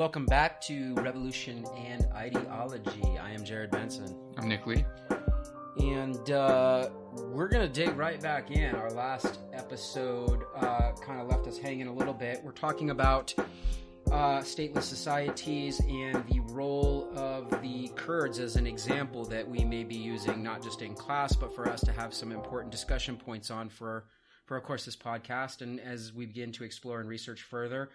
Welcome back to Revolution and Ideology. I am Jared Benson. I'm Nick Lee. And uh, we're going to dig right back in. Our last episode uh, kind of left us hanging a little bit. We're talking about uh, stateless societies and the role of the Kurds as an example that we may be using, not just in class, but for us to have some important discussion points on for, for of course, this podcast. And as we begin to explore and research further,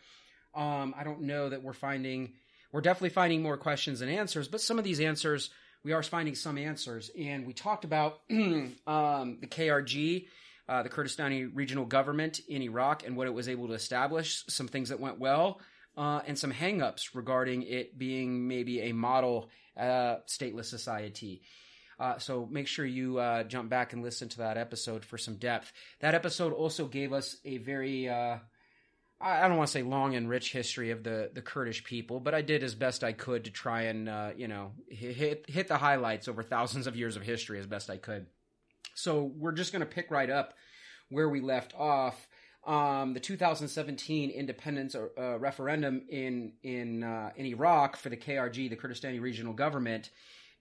um, I don't know that we're finding, we're definitely finding more questions than answers, but some of these answers, we are finding some answers. And we talked about um, the KRG, uh, the Kurdistani regional government in Iraq, and what it was able to establish, some things that went well, uh, and some hangups regarding it being maybe a model uh, stateless society. Uh, so make sure you uh, jump back and listen to that episode for some depth. That episode also gave us a very uh, I don't want to say long and rich history of the, the Kurdish people, but I did as best I could to try and uh, you know hit hit the highlights over thousands of years of history as best I could. So we're just going to pick right up where we left off. Um, the 2017 independence uh, referendum in in uh, in Iraq for the KRG, the Kurdistani Regional Government,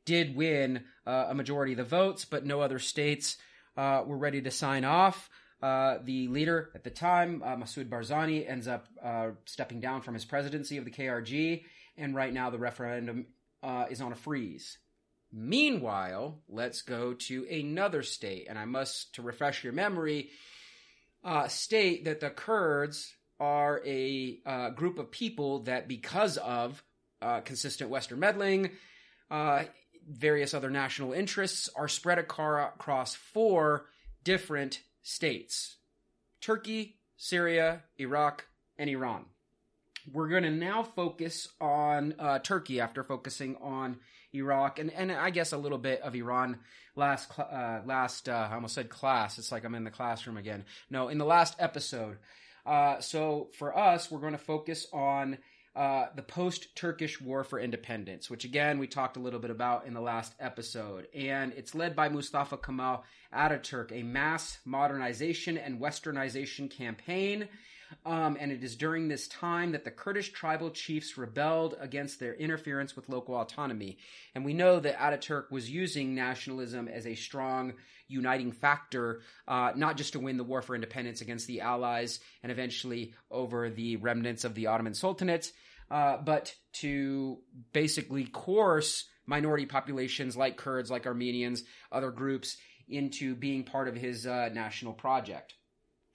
did win uh, a majority of the votes, but no other states uh, were ready to sign off. Uh, the leader at the time, uh, Masoud Barzani, ends up uh, stepping down from his presidency of the KRG, and right now the referendum uh, is on a freeze. Meanwhile, let's go to another state, and I must, to refresh your memory, uh, state that the Kurds are a group of people that, because of consistent Western meddling, various other national interests, are spread across four different states Turkey, Syria, Iraq, and Iran. We're going to now focus on uh, Turkey after focusing on Iraq and, and I guess a little bit of Iran last uh, last uh, I almost said class. It's like I'm in the classroom again. No, in the last episode. Uh, so for us, we're going to focus on uh, the post Turkish War for Independence, which again we talked a little bit about in the last episode. And it's led by Mustafa Kemal Ataturk, a mass modernization and westernization campaign. Um, and it is during this time that the Kurdish tribal chiefs rebelled against their interference with local autonomy. And we know that Ataturk was using nationalism as a strong uniting factor, uh, not just to win the war for independence against the Allies and eventually over the remnants of the Ottoman Sultanate, uh, but to basically coerce minority populations like Kurds, like Armenians, other groups into being part of his uh, national project.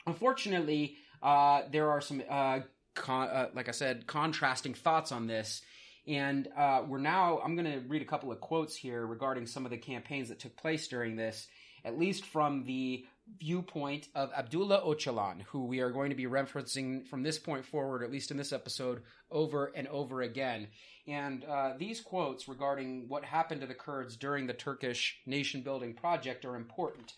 Unfortunately, uh, there are some, uh, con- uh, like I said, contrasting thoughts on this. And uh, we're now, I'm going to read a couple of quotes here regarding some of the campaigns that took place during this, at least from the viewpoint of Abdullah Öcalan, who we are going to be referencing from this point forward, at least in this episode, over and over again. And uh, these quotes regarding what happened to the Kurds during the Turkish nation building project are important.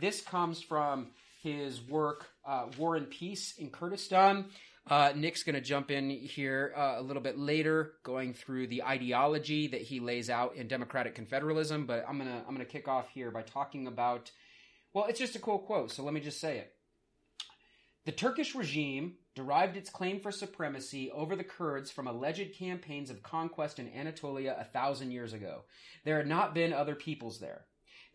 This comes from his work, uh, War and Peace in Kurdistan. Uh, Nick's going to jump in here uh, a little bit later, going through the ideology that he lays out in democratic confederalism. But I'm gonna I'm gonna kick off here by talking about well, it's just a cool quote, so let me just say it. The Turkish regime derived its claim for supremacy over the Kurds from alleged campaigns of conquest in Anatolia a thousand years ago. There had not been other peoples there.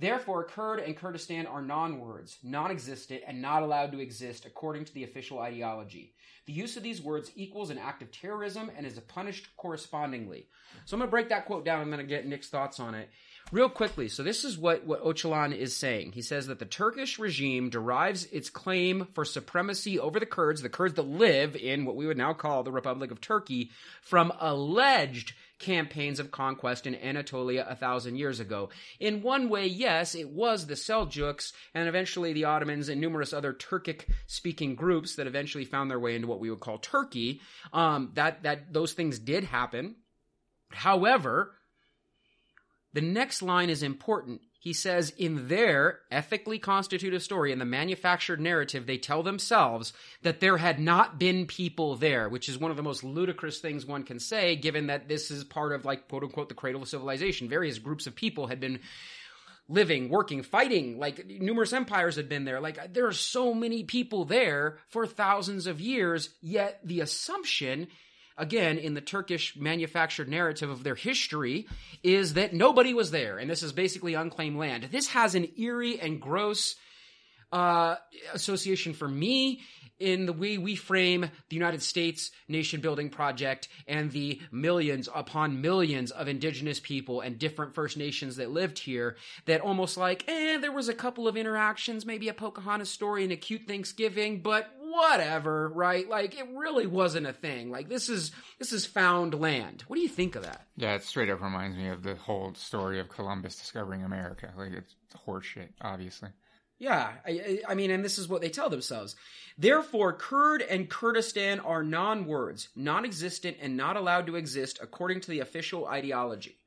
Therefore, Kurd and Kurdistan are non-words, non-existent, and not allowed to exist according to the official ideology. The use of these words equals an act of terrorism and is punished correspondingly. So I'm going to break that quote down. I'm going to get Nick's thoughts on it. Real quickly, so this is what, what Öcalan is saying. He says that the Turkish regime derives its claim for supremacy over the Kurds, the Kurds that live in what we would now call the Republic of Turkey, from alleged campaigns of conquest in Anatolia a thousand years ago. In one way, yes, it was the Seljuks and eventually the Ottomans and numerous other Turkic speaking groups that eventually found their way into what we would call Turkey. Um, that, that, those things did happen. However, the next line is important. He says, in their ethically constitutive story, in the manufactured narrative, they tell themselves that there had not been people there, which is one of the most ludicrous things one can say, given that this is part of, like, quote unquote, the cradle of civilization. Various groups of people had been living, working, fighting, like, numerous empires had been there. Like, there are so many people there for thousands of years, yet the assumption again, in the Turkish manufactured narrative of their history, is that nobody was there, and this is basically unclaimed land. This has an eerie and gross uh, association for me in the way we frame the United States nation building project and the millions upon millions of indigenous people and different First Nations that lived here that almost like, eh, there was a couple of interactions, maybe a Pocahontas story and a cute Thanksgiving, but whatever, right? Like it really wasn't a thing. Like this is this is found land. What do you think of that? Yeah, it straight up reminds me of the whole story of Columbus discovering America. Like it's horseshit, obviously. Yeah, I, I, mean, and this is what they tell themselves. Therefore, Kurd and Kurdistan are non words, non existent, and not allowed to exist according to the official ideology.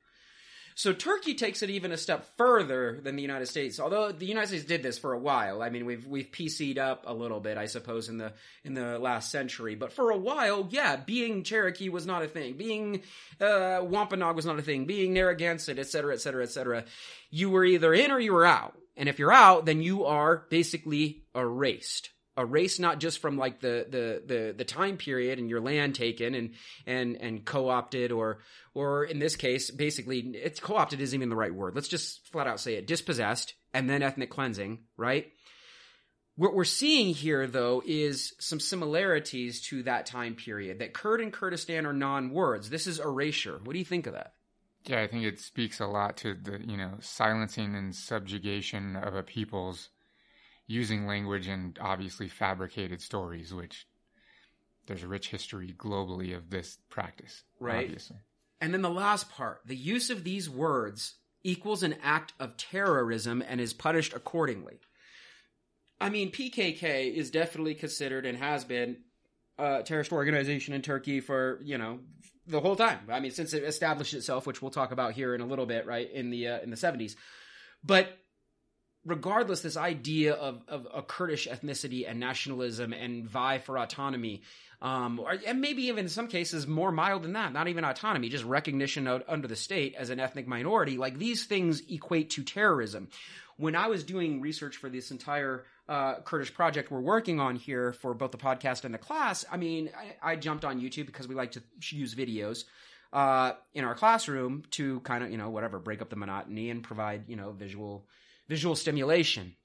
So Turkey takes it even a step further than the United States. Although the United States did this for a while. I mean, we've we've PC'd up a little bit, I suppose, in the in the last century. But for a while, yeah, being Cherokee was not a thing. Being uh, Wampanoag was not a thing. Being Narragansett, et cetera, et cetera, et cetera. You were either in or you were out. And if you're out, then you are basically erased. Erased not just from like the, the, the, the time period and your land taken and, and, and co-opted or, or in this case, basically, it's co-opted isn't even the right word. Let's just flat out say it. Dispossessed and then ethnic cleansing, right? What we're seeing here, though, is some similarities to that time period. That Kurd and Kurdistan are non-words. This is erasure. What do you think of that? Yeah, I think it speaks a lot to the, you know, silencing and subjugation of a people's using language and obviously fabricated stories, which there's a rich history globally of this practice. Right. Obviously. And then the last part the use of these words equals an act of terrorism and is punished accordingly. I mean, PKK is definitely considered and has been a terrorist organization in Turkey for, you know, the whole time. I mean, since it established itself, which we'll talk about here in a little bit, right in the uh, in the seventies. But regardless, this idea of, of a Kurdish ethnicity and nationalism and vie for autonomy, um, or, and maybe even in some cases more mild than that, not even autonomy, just recognition of, under the state as an ethnic minority, like these things equate to terrorism. When I was doing research for this entire uh, Kurdish project we're working on here for both the podcast and the class, I mean, I, I jumped on YouTube because we like to use videos uh, in our classroom to kind of, you know, whatever, break up the monotony and provide, you know, visual visual stimulation.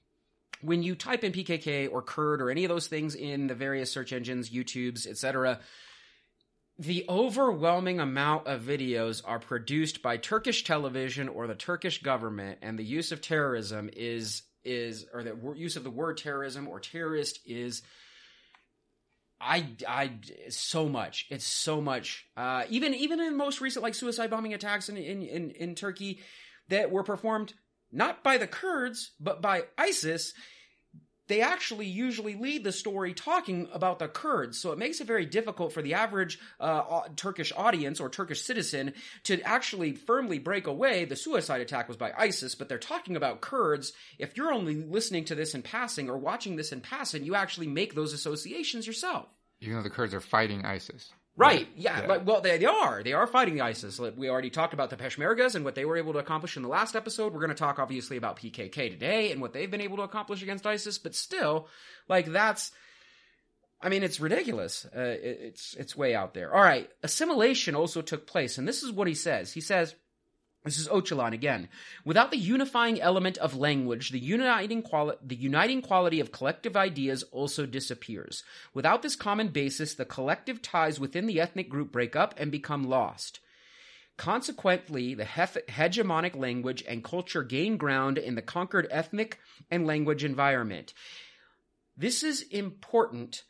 When you type in PKK or Kurd or any of those things in the various search engines, YouTubes, etc., the overwhelming amount of videos are produced by Turkish television or the Turkish government, and the use of terrorism is is or the use of the word terrorism or terrorist is I, I, so much. It's so much. Uh, even, even in most recent, like suicide bombing attacks in, in, in, in Turkey that were performed not by the Kurds, but by ISIS, they actually usually lead the story talking about the Kurds. So it makes it very difficult for the average uh, Turkish audience or Turkish citizen to actually firmly break away. The suicide attack was by ISIS, but they're talking about Kurds. If you're only listening to this in passing or watching this in passing, you actually make those associations yourself. Even though the Kurds are fighting ISIS. Right. Yeah. yeah. well, they, they are. They are fighting the ISIS. We already talked about the Peshmergas and what they were able to accomplish in the last episode. We're going to talk obviously about PKK today and what they've been able to accomplish against ISIS. But still, like that's. I mean, it's ridiculous. Uh, it, it's it's way out there. All right. Assimilation also took place, and this is what he says. He says. This is Öcalan again. Without the unifying element of language, the uniting, quali- the uniting quality of collective ideas also disappears. Without this common basis, the collective ties within the ethnic group break up and become lost. Consequently, the hef- hegemonic language and culture gain ground in the conquered ethnic and language environment. This is important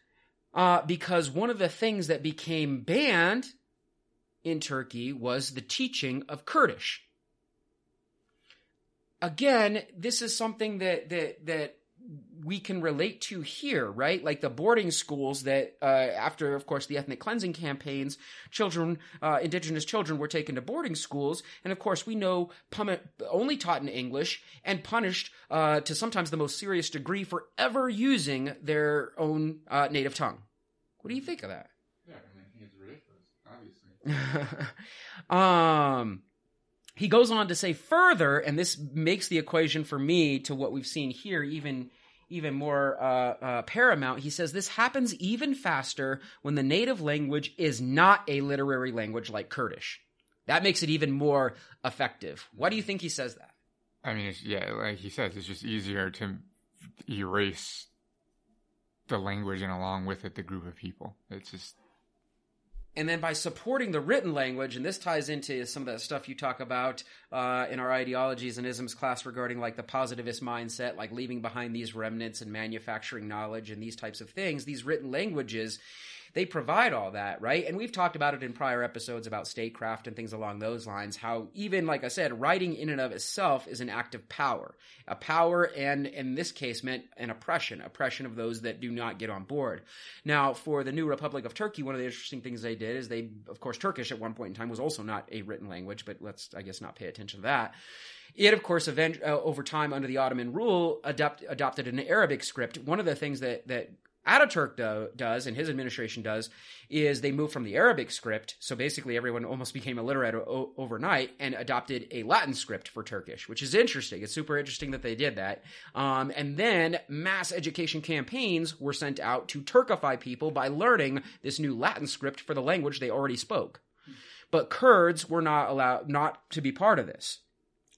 uh, because one of the things that became banned in Turkey was the teaching of Kurdish. Again, this is something that that that we can relate to here, right? Like the boarding schools that, uh, after, of course, the ethnic cleansing campaigns, children, uh, indigenous children were taken to boarding schools. And of course, we know only taught in English and punished uh, to sometimes the most serious degree for ever using their own uh, native tongue. What do you think of that? um, he goes on to say further, and this makes the equation for me to what we've seen here even even more uh, uh, paramount. He says this happens even faster when the native language is not a literary language like Kurdish. That makes it even more effective. Why do you think he says that? I mean, yeah, like he says, it's just easier to erase the language and along with it the group of people. It's just and then by supporting the written language, and this ties into some of the stuff you talk about uh, in our ideologies and isms class regarding like the positivist mindset, like leaving behind these remnants and manufacturing knowledge and these types of things, these written languages they provide all that, right? And we've talked about it in prior episodes about statecraft and things along those lines. How even, like I said, writing in and of itself is an act of power, a power, and in this case meant an oppression, oppression of those that do not get on board. Now, for the new Republic of Turkey, one of the interesting things they did is they, of course, Turkish at one point in time was also not a written language, but let's, I guess, not pay attention to that. It, of course, event, uh, over time under the Ottoman rule, adopt, adopted an Arabic script. One of the things that that Ataturk do, does and his administration does is they moved from the Arabic script, so basically everyone almost became illiterate o- overnight and adopted a Latin script for Turkish, which is interesting. It's super interesting that they did that. Um, and then mass education campaigns were sent out to Turkify people by learning this new Latin script for the language they already spoke. But Kurds were not allowed not to be part of this.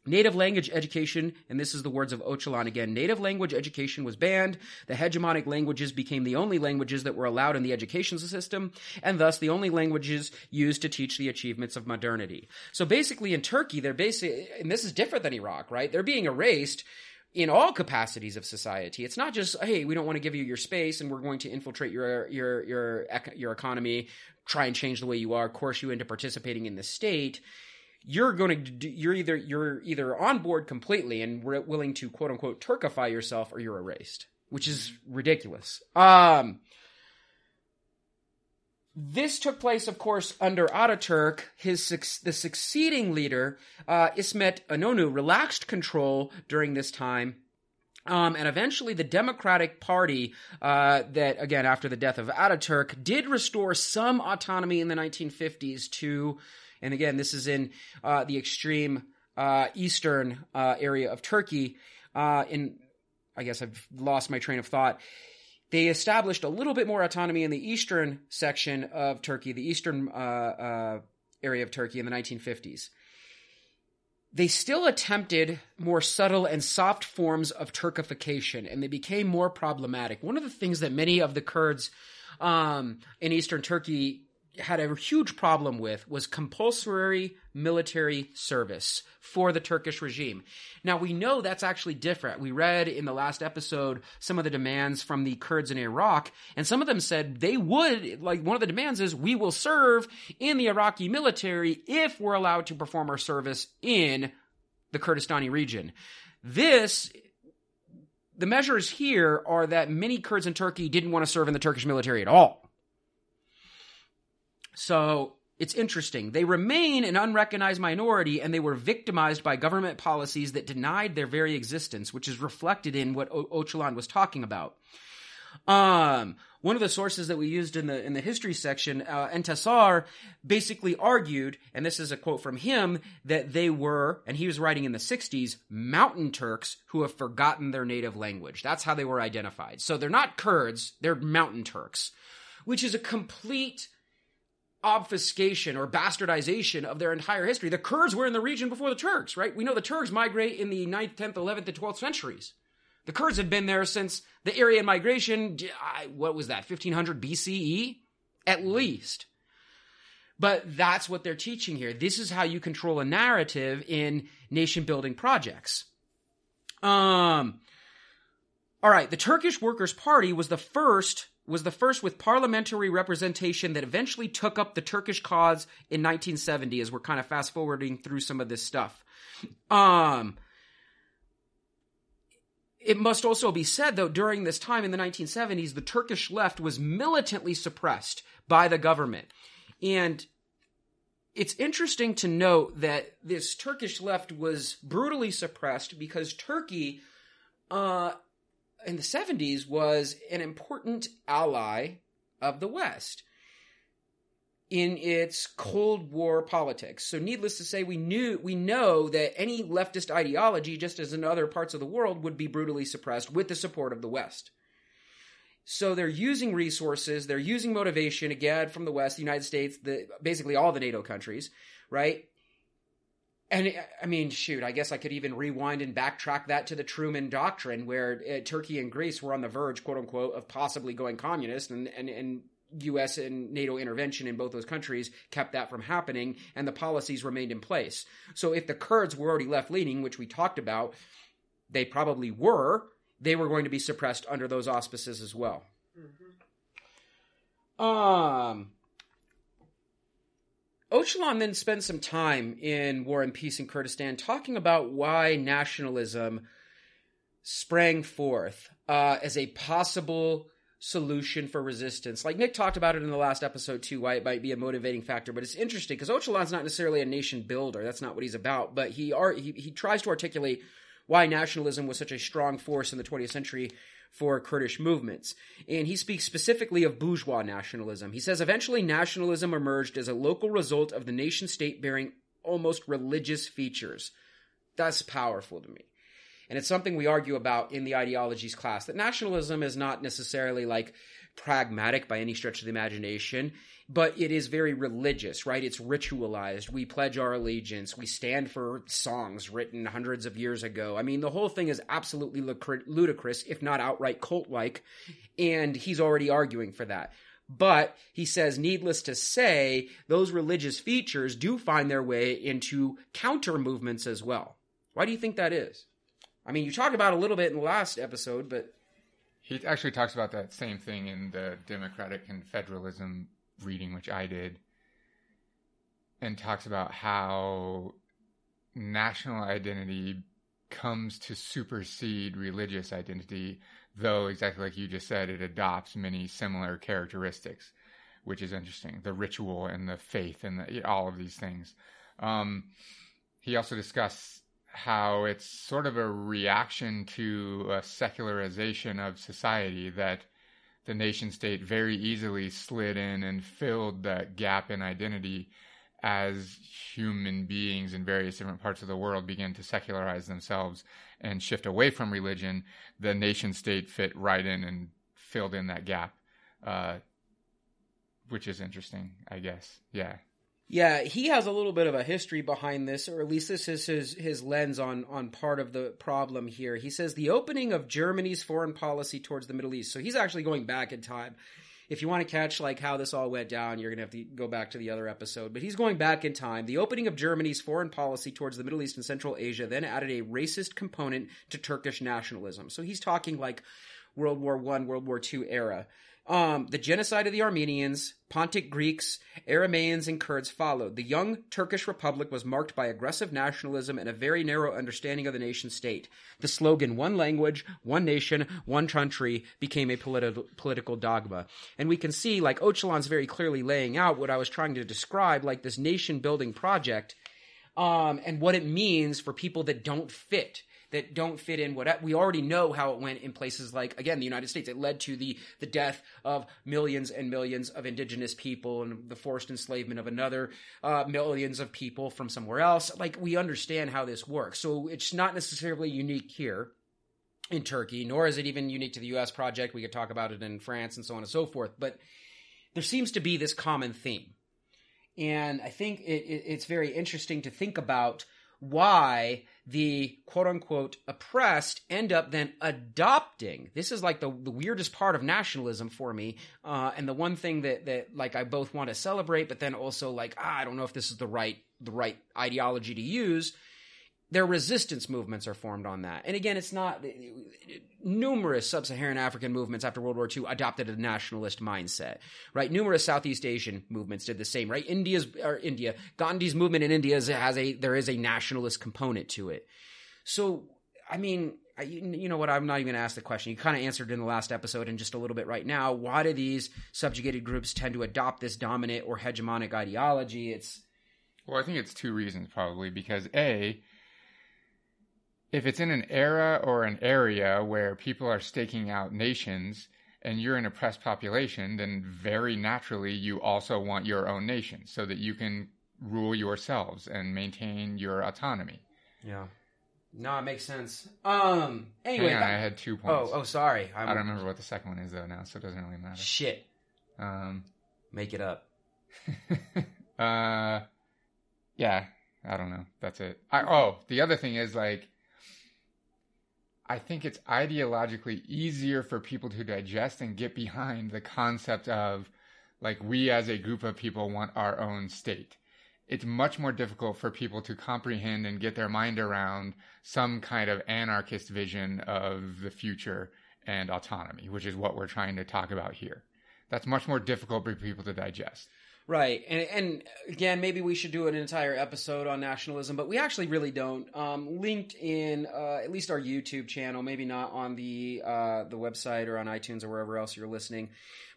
Native language education, and this is the words of Öcalan again, native language education was banned. The hegemonic languages became the only languages that were allowed in the education system, and thus the only languages used to teach the achievements of modernity. So basically in Turkey, they're basically, and this is different than Iraq, right? They're being erased in all capacities of society. It's not just, hey, we don't want to give you your space and we're going to infiltrate your, your, your, your economy, try and change the way you are, coerce you into participating in the state you're going to do, you're either you're either on board completely and we're willing to quote unquote turkify yourself or you're erased which is ridiculous um this took place, of course, under Ataturk. His the succeeding leader, uh, Ismet Inonu, relaxed control during this time, um, and eventually, the Democratic Party, uh, that again after the death of Ataturk, did restore some autonomy in the 1950s to and again, this is in uh, the extreme uh, eastern uh, area of Turkey. Uh, in, I guess I've lost my train of thought. They established a little bit more autonomy in the eastern section of Turkey, the eastern uh, uh, area of Turkey in the 1950s they still attempted more subtle and soft forms of Turkification, and they became more problematic. One of the things that many of the Kurds um, in eastern Turkey had a huge problem with was compulsory military service for the Turkish regime. Now we know that's actually different. We read in the last episode some of the demands from the Kurds in Iraq, and some of them said they would, like one of the demands is we will serve in the Iraqi military if we're allowed to perform our service in the Kurdistani region. This the measures here are that many Kurds in Turkey didn't want to serve in the Turkish military at all. So it's interesting. They remain an unrecognized minority and they were victimized by government policies that denied their very existence, which is reflected in what o- was talking about. Um, one of the sources that we used in the in the history section, uh, Entasar, basically argued, and this is a quote from him, that they were, and he was writing in the '60s, mountain Turks who have forgotten their native language. That's how they were identified. So they're not Kurds; they're mountain Turks, which is a complete obfuscation or bastardization of their entire history. The Kurds were in the region before the Turks, right? We know the Turks migrate in the 9th, 10th, 11th, and 12th centuries. The Kurds had been there since the Aryan migration, what was that, 1500 BCE? At least. But that's what they're teaching here. This is how you control a narrative in nation building projects. Um, all right, the Turkish Workers' Party was the first was the first with parliamentary representation that eventually took up the Turkish cause in 1970 as we're kind of fast forwarding through some of this stuff. Um, it must also be said, though, during this time in the 1970s, the Turkish left was militantly suppressed by the government. And it's interesting to note that this Turkish left was brutally suppressed because Turkey uh, in the 70s was an important ally of the West. in its Cold War politics. So needless to say, we knew we know that any leftist ideology, just as in other parts of the world, would be brutally suppressed with the support of the West. So they're using resources, they're using motivation again from the West, the United States, the basically all the NATO countries, right? And I mean, shoot, I guess I could even rewind and backtrack that to the Truman Doctrine, where uh, Turkey and Greece were on the verge, quote unquote, of possibly going communist, and and and U.S. and NATO intervention in both those countries kept that from happening, and the policies remained in place. So if the Kurds were already left leaning, which we talked about, they probably were, they were going to be suppressed under those auspices as well. Mm-hmm. Um. Öcalan then spent some time in War and Peace in Kurdistan talking about why nationalism sprang forth uh, as a possible solution for resistance. Like Nick talked about it in the last episode too, why it might be a motivating factor. But it's interesting because Öcalan's not necessarily a nation builder. That's not what he's about. But he are he, he tries to articulate why nationalism was such a strong force in the 20th century for Kurdish movements. And he speaks specifically of bourgeois nationalism. He says eventually nationalism emerged as a local result of the nation state bearing almost religious features. That's powerful to me. And it's something we argue about in the ideologies class that nationalism is not necessarily like pragmatic by any stretch of the imagination, but it is very religious, right? It's ritualized. We pledge our allegiance. We stand for songs written hundreds of years ago. I mean, the whole thing is absolutely ludicrous, if not outright cult like. And he's already arguing for that. But he says, needless to say, those religious features do find their way into counter movements as well. Why do you think that is? I mean, you talked about a little bit in the last episode, but he actually talks about that same thing in the Democratic Confederalism reading, which I did, and talks about how national identity comes to supersede religious identity, though exactly like you just said, it adopts many similar characteristics, which is interesting. The ritual and the faith and the, all of these things. Um, he also discussed how it's sort of a reaction to a secularization of society that the nation state very easily slid in and filled that gap in identity as human beings in various different parts of the world begin to secularize themselves and shift away from religion, the nation state fit right in and filled in that gap, uh, which is interesting, I guess. Yeah. Yeah, he has a little bit of a history behind this, or at least this is his, his lens on, on part of the problem here. He says the opening of Germany's foreign policy towards the Middle East. So he's actually going back in time. If you want to catch like how this all went down, you're gonna have to go back to the other episode. But he's going back in time. The opening of Germany's foreign policy towards the Middle East and Central Asia then added a racist component to Turkish nationalism. So he's talking like World War One, World War Two era. Um, the genocide of the Armenians, Pontic Greeks, Aramaeans, and Kurds followed. The young Turkish Republic was marked by aggressive nationalism and a very narrow understanding of the nation state. The slogan, one language, one nation, one country, became a politi- political dogma. And we can see, like, Öcalan's very clearly laying out what I was trying to describe, like this nation building project, um, and what it means for people that don't fit that don't fit in what we already know how it went in places like again the United States. It led to the the death of millions and millions of indigenous people and the forced enslavement of another uh, millions of people from somewhere else. Like we understand how this works, so it's not necessarily unique here in Turkey, nor is it even unique to the U.S. project. We could talk about it in France and so on and so forth, but there seems to be this common theme. And I think it, it, it's very interesting to think about why the quote unquote oppressed end up then adopting. This is like the, the weirdest part of nationalism for me. Uh, and the one thing that, that like I both want to celebrate, but then also like, ah, I don't know if this is the right, the right ideology to use their resistance movements are formed on that. And again, it's not numerous sub-Saharan African movements after World War II adopted a nationalist mindset, right? Numerous Southeast Asian movements did the same, right? India's or India, Gandhi's movement in India has a there is a nationalist component to it. So, I mean, you know what? I'm not even going to ask the question. You kind of answered in the last episode and just a little bit right now. Why do these subjugated groups tend to adopt this dominant or hegemonic ideology? It's well, I think it's two reasons probably because a if it's in an era or an area where people are staking out nations and you're an oppressed population, then very naturally you also want your own nation so that you can rule yourselves and maintain your autonomy. Yeah. No, it makes sense. Um. Anyway, Hang on, that- I had two oh, points. oh, sorry. I'm, I don't remember what the second one is though now, so it doesn't really matter. Shit. Um, Make it up. uh, yeah, I don't know. That's it. I, oh, the other thing is like, I think it's ideologically easier for people to digest and get behind the concept of like we as a group of people want our own state. It's much more difficult for people to comprehend and get their mind around some kind of anarchist vision of the future and autonomy, which is what we're trying to talk about here. That's much more difficult for people to digest. Right, and and again, maybe we should do an entire episode on nationalism, but we actually really don't. Um, linked in uh, at least our YouTube channel, maybe not on the uh, the website or on iTunes or wherever else you're listening,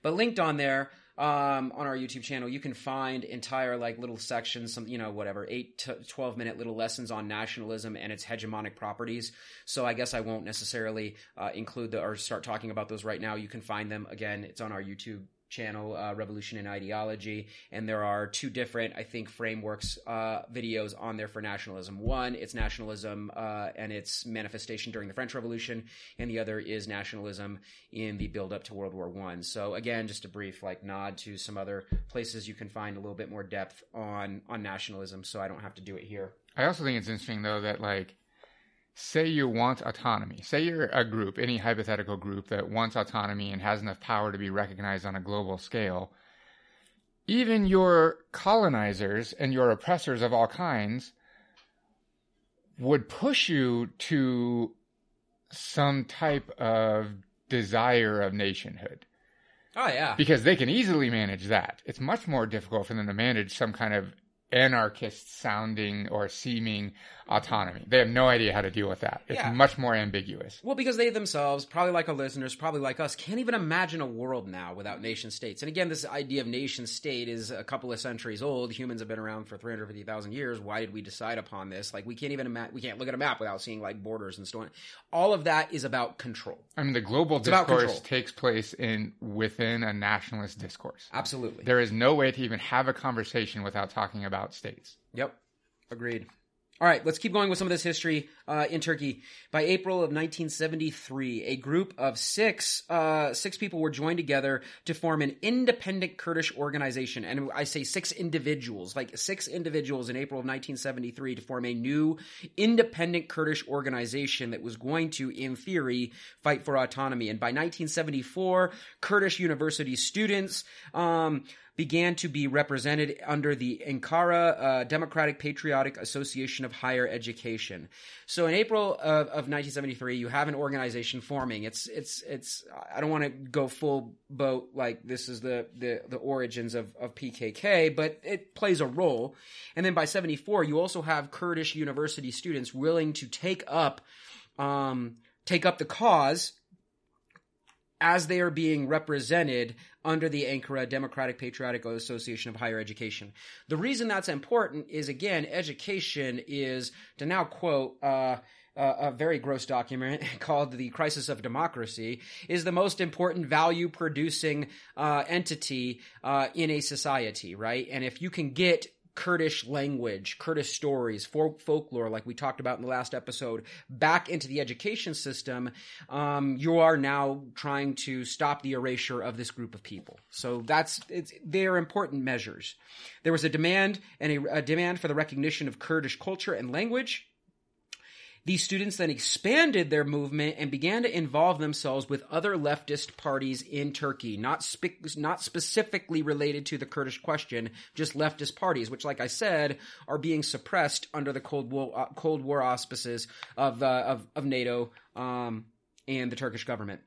but linked on there um, on our YouTube channel, you can find entire like little sections, some you know whatever eight to twelve minute little lessons on nationalism and its hegemonic properties. So I guess I won't necessarily uh, include the or start talking about those right now. You can find them again. It's on our YouTube channel uh, revolution and ideology and there are two different i think frameworks uh, videos on there for nationalism. One it's nationalism uh, and its manifestation during the french revolution and the other is nationalism in the build up to world war one. So again just a brief like nod to some other places you can find a little bit more depth on on nationalism so i don't have to do it here. I also think it's interesting though that like say you want autonomy. Say you're a group, any hypothetical group that wants autonomy and has enough power to be recognized on a global scale. Even your colonizers and your oppressors of all kinds would push you to some type of desire of nationhood oh yeah because they can easily manage that. It's much more difficult for them to manage some kind of anarchist sounding or seeming autonomy. They have no idea how to deal with that. It's Yeah. much more ambiguous. Well, because they themselves, probably like our listeners, probably like us, can't even imagine a world now without nation states. And again, this idea of nation state is a couple of centuries old. Humans have been around for 350,000 years. Why did we decide upon this? Like, we can't even ima- we can't look at a map without seeing like borders and so on. All of that is about control. I mean, the global about discourse takes place in within a nationalist discourse. Absolutely. There is no way to even have a conversation without talking about states. Yep. Agreed. All right, let's keep going with some of this history uh, in Turkey. By April of 1973, a group of six uh, six people were joined together to form an independent Kurdish organization, and I say six individuals, like six individuals in April of 1973, to form a new independent Kurdish organization that was going to, in theory, fight for autonomy. And by 1974, Kurdish university students. Um, began to be represented under the Ankara uh, Democratic Patriotic Association of Higher Education. So in April of, of 1973, you have an organization forming. It's it's it's. I don't want to go full boat like this is the the, the origins of, of PKK, but it plays a role. And then by 74, you also have Kurdish university students willing to take up um, take up the cause as they are being represented under the Ankara Democratic Patriotic Association of Higher Education. The reason that's important is again, education is to now quote. Uh, uh, a very gross document called the crisis of democracy is the most important value producing uh, entity uh, in a society right and if you can get Kurdish language, Kurdish stories, folk folklore, like we talked about in the last episode, back into the education system, um, you are now trying to stop the erasure of this group of people. So that's it's they're important measures. There was a demand and a, a demand for the recognition of Kurdish culture and language. These students then expanded their movement and began to involve themselves with other leftist parties in Turkey, not spe- not specifically related to the Kurdish question, just leftist parties, which, like I said, are being suppressed under the Cold War, uh, Cold War auspices of, uh, of, of NATO um, and the Turkish government.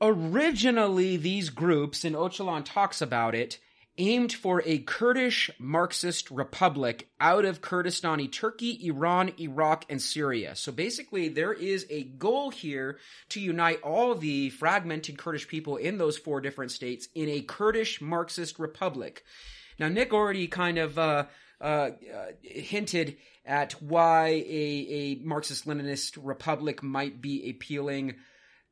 Originally, these groups, and Öcalan talks about it, aimed for a Kurdish Marxist republic out of Kurdistani Turkey, Iran, Iraq, and Syria. So basically, there is a goal here to unite all the fragmented Kurdish people in those four different states in a Kurdish Marxist republic. Now, Nick already kind of uh, uh, hinted at why a, a Marxist Leninist republic might be appealing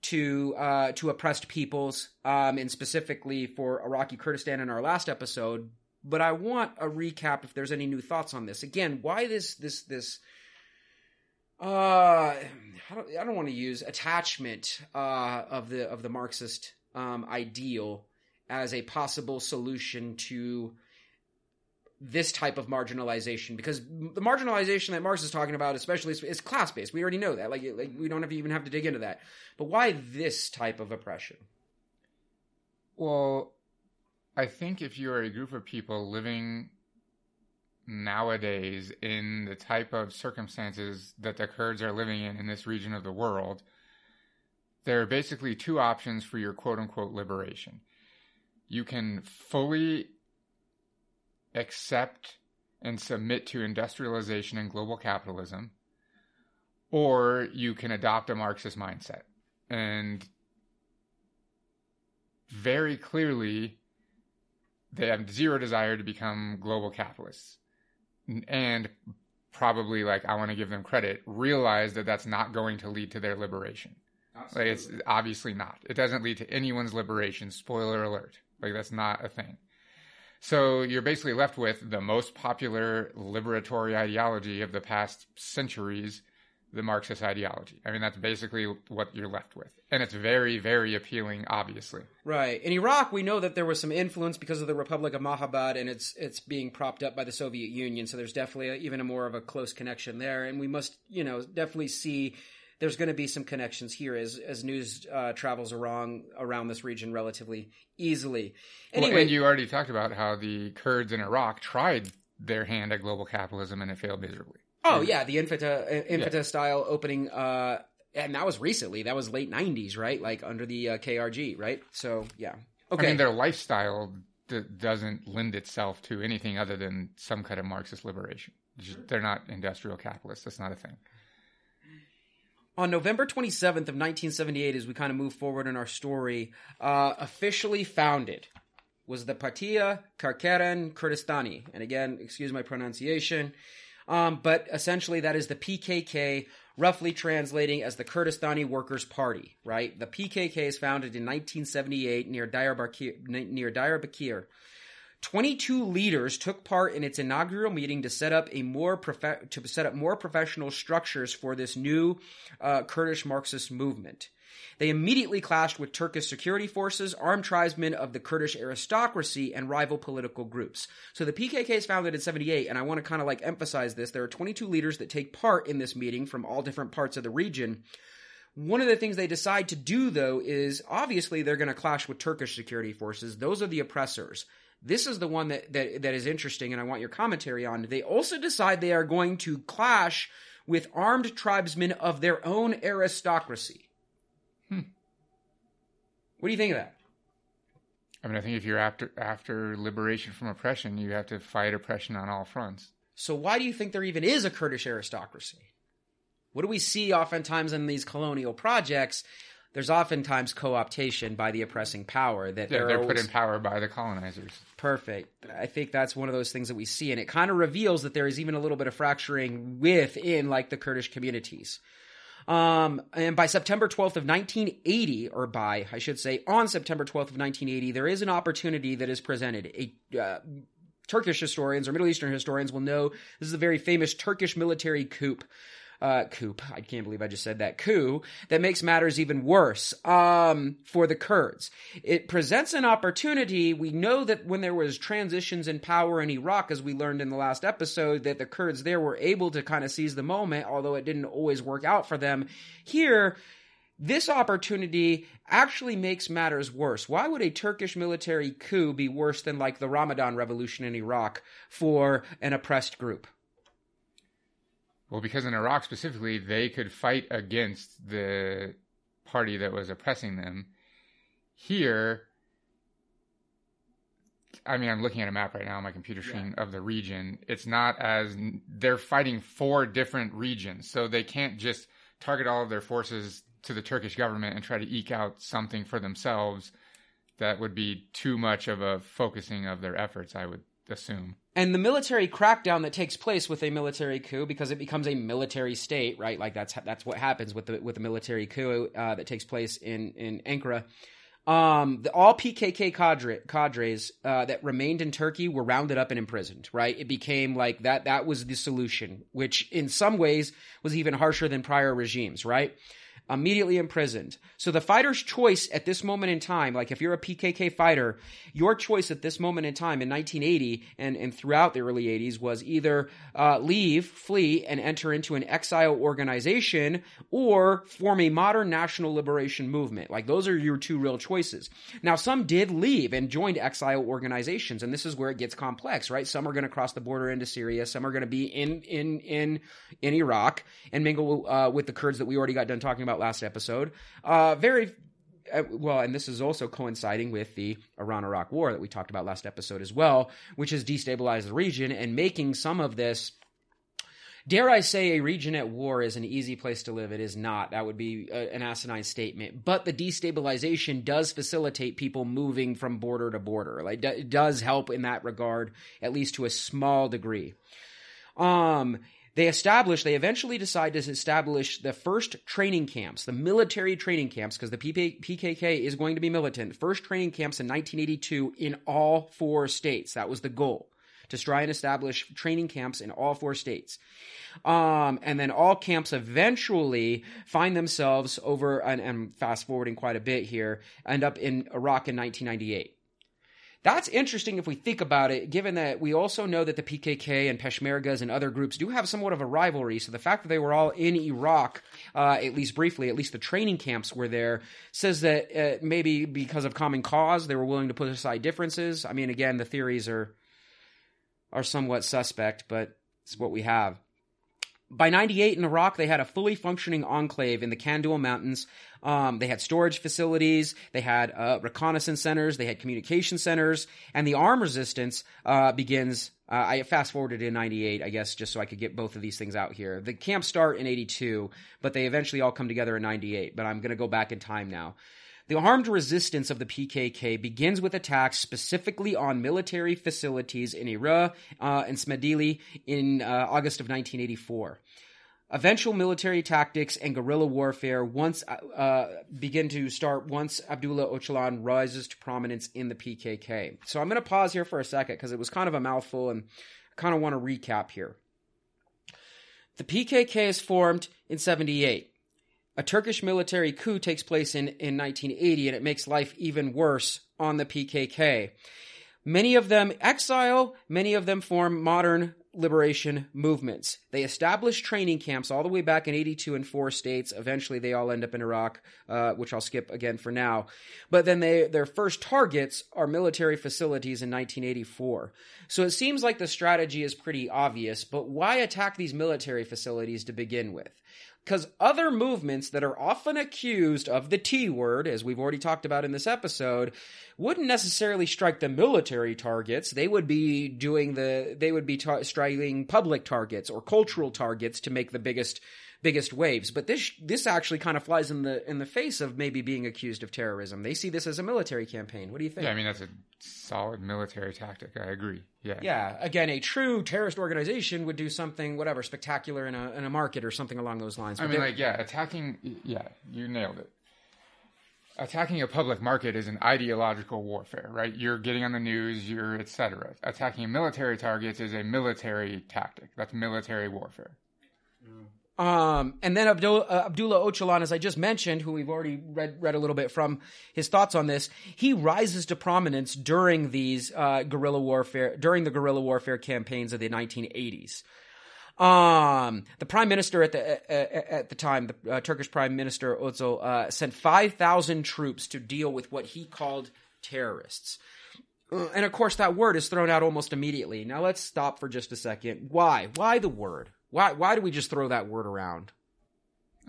to uh, to oppressed peoples, um, and specifically for Iraqi Kurdistan in our last episode. But I want a recap if there's any new thoughts on this. Again, why this this this uh I don't, I don't want to use attachment uh, of the of the Marxist um, ideal as a possible solution to this type of marginalization because the marginalization that Marx is talking about, especially, is, class based. We already know that. Like, like we don't have to even have to dig into that. But why this type of oppression? Well, I think if you are a group of people living nowadays in the type of circumstances that the Kurds are living in in this region of the world, there are basically two options for your quote unquote liberation. You can fully accept and submit to industrialization and global capitalism, or you can adopt a Marxist mindset. And very clearly, they have zero desire to become global capitalists. And probably, like, I want to give them credit, realize that that's not going to lead to their liberation. Absolutely. Like, it's obviously not. It doesn't lead to anyone's liberation. Spoiler alert. Like, that's not a thing. So you're basically left with the most popular liberatory ideology of the past centuries, the Marxist ideology. I mean, that's basically what you're left with. And it's very, very appealing, obviously. Right. In Iraq, we know that there was some influence because of the Republic of Mahabad and it's it's being propped up by the Soviet Union. So there's definitely a, even a more of a close connection there. And we must, you know, definitely see there's going to be some connections here as as news uh, travels around around this region relatively easily. Anyway, well, and you already talked about how the Kurds in Iraq tried their hand at global capitalism and it failed miserably. Oh yeah, the Infitah Infitah yeah. style opening. Uh, and that was recently. That was late '90s, right? Like under the uh, KRG, right? So yeah. Okay. I mean, their lifestyle d- doesn't lend itself to anything other than some kind of Marxist liberation. Just, they're not industrial capitalists. That's not a thing. On November 27th of 1978, as we kind of move forward in our story, uh, officially founded was the Partia Karkeren Kurdistani. And again, excuse my pronunciation. Um, but essentially that is the PKK, roughly translating as the Kurdistani Workers' Party, right? The PKK is founded in 1978 near Diyarbakir, near Diyarbakir 22 leaders took part in its inaugural meeting to set up a more to set up more professional structures for this new uh, Kurdish Marxist movement. They immediately clashed with Turkish security forces, armed tribesmen of the Kurdish aristocracy, and rival political groups. So the PKK is founded in 78, and I want to kind of like emphasize this. There are 22 leaders that take part in this meeting from all different parts of the region. One of the things they decide to do, though, is obviously they're going to clash with Turkish security forces. Those are the oppressors. This is the one that, that, that is interesting, and I want your commentary on. They also decide they are going to clash with armed tribesmen of their own aristocracy. Hmm. What do you think of that? I mean, I think if you're after after liberation from oppression, you have to fight oppression on all fronts. So why do you think there even is a Kurdish aristocracy? What do we see oftentimes in these colonial projects? There's oftentimes co-optation by the oppressing power that yeah, they're, they're always... put in power by the colonizers. Perfect. I think that's one of those things that we see, and it kind of reveals that there is even a little bit of fracturing within like the Kurdish communities. Um, and by September 12th of 1980, or by, I should say, on September 12th of 1980, there is an opportunity that is presented. A uh, Turkish historians or Middle Eastern historians will know this is a very famous Turkish military coup uh, coup. I can't believe I just said that coup that makes matters even worse um, for the Kurds. It presents an opportunity. We know that when there was transitions in power in Iraq, as we learned in the last episode, that the Kurds there were able to kind of seize the moment, although it didn't always work out for them. Here, this opportunity actually makes matters worse. Why would a Turkish military coup be worse than like the Ramadan revolution in Iraq for an oppressed group? Well, because in Iraq specifically, they could fight against the party that was oppressing them. Here, I mean, I'm looking at a map right now on my computer screen yeah. of the region. It's not as they're fighting four different regions, so they can't just target all of their forces to the Turkish government and try to eke out something for themselves. That would be too much of a focusing of their efforts, I would assume. And the military crackdown that takes place with a military coup because it becomes a military state, right? Like that's that's what happens with the with the military coup uh, that takes place in in Ankara. Um, the, all PKK cadre, cadres uh, that remained in Turkey were rounded up and imprisoned. Right? It became like that. That was the solution, which in some ways was even harsher than prior regimes. Right? Immediately imprisoned. So the fighter's choice at this moment in time, like if you're a PKK fighter, your choice at this moment in time in 1980 and, and throughout the early 80s was either uh, leave, flee, and enter into an exile organization or form a modern national liberation movement. Like those are your two real choices. Now, some did leave and joined exile organizations, and this is where it gets complex, right? Some are going to cross the border into Syria, some are going to be in in in in Iraq and mingle uh, with the Kurds that we already got done talking about last episode. Uh, very uh, well, and this is also coinciding with the Iran Iraq war that we talked about last episode as well, which has destabilized the region and making some of this. Dare I say a region at war is an easy place to live? It is not. That would be a, an asinine statement. But the destabilization does facilitate people moving from border to border. Like, it does help in that regard, at least to a small degree. Um, they establish, they eventually decide to establish the first training camps, the military training camps, because the PKK is going to be militant. First training camps in 1982 in all four states. That was the goal to try and establish training camps in all four states. Um, and then all camps eventually find themselves over, and, and fast forwarding quite a bit here, end up in Iraq in 1998. That's interesting if we think about it, given that we also know that the PKK and Peshmergas and other groups do have somewhat of a rivalry. So the fact that they were all in Iraq, uh, at least briefly, at least the training camps were there, says that uh, maybe because of common cause, they were willing to put aside differences. I mean, again, the theories are are somewhat suspect, but it's what we have. By 98 in Iraq, they had a fully functioning enclave in the Qandil Mountains um, they had storage facilities, they had uh, reconnaissance centers, they had communication centers, and the arm resistance uh, begins. Uh, I fast forwarded in '98, I guess, just so I could get both of these things out here. The camps start in '82, but they eventually all come together in '98. But I'm going to go back in time now. The armed resistance of the PKK begins with attacks specifically on military facilities in Eruh uh, and Şemdinli in uh, August of 1984 eventual military tactics and guerrilla warfare once uh, begin to start once Abdullah Öcalan rises to prominence in the PKK. So I'm going to pause here for a second because it was kind of a mouthful and I kind of want to recap here. The PKK is formed in 78. A Turkish military coup takes place in, in 1980 and it makes life even worse on the PKK. Many of them exile, many of them form modern liberation movements. They establish training camps all the way back in 82 in four states. Eventually, they all end up in Iraq, uh, which I'll skip again for now. But then they, their first targets are military facilities in 1984. So it seems like the strategy is pretty obvious, but why attack these military facilities to begin with? Because other movements that are often accused of the T word, as we've already talked about in this episode, wouldn't necessarily strike the military targets. They would be doing the, they would be striking public targets or cultural targets to make the biggest biggest waves. But this this actually kind of flies in the in the face of maybe being accused of terrorism. They see this as a military campaign. What do you think? Yeah, I mean that's a solid military tactic. I agree. Yeah. Yeah. Again, a true terrorist organization would do something whatever spectacular in a in a market or something along those lines. But I mean, like yeah, attacking. Yeah, you nailed it. Attacking a public market is an ideological warfare, right? You're getting on the news, you're etc. Attacking military targets is a military tactic. That's military warfare. Mm. Um, and then Abdul, uh, Abdullah Öcalan, as I just mentioned, who we've already read read a little bit from his thoughts on this, he rises to prominence during these uh, guerrilla warfare during the guerrilla warfare campaigns of the 1980s. Um, the prime minister at the uh, at the time, the uh, Turkish prime minister Özal, uh, sent five thousand troops to deal with what he called terrorists. Uh, and of course, that word is thrown out almost immediately. Now, let's stop for just a second. Why? Why the word? Why why do we just throw that word around?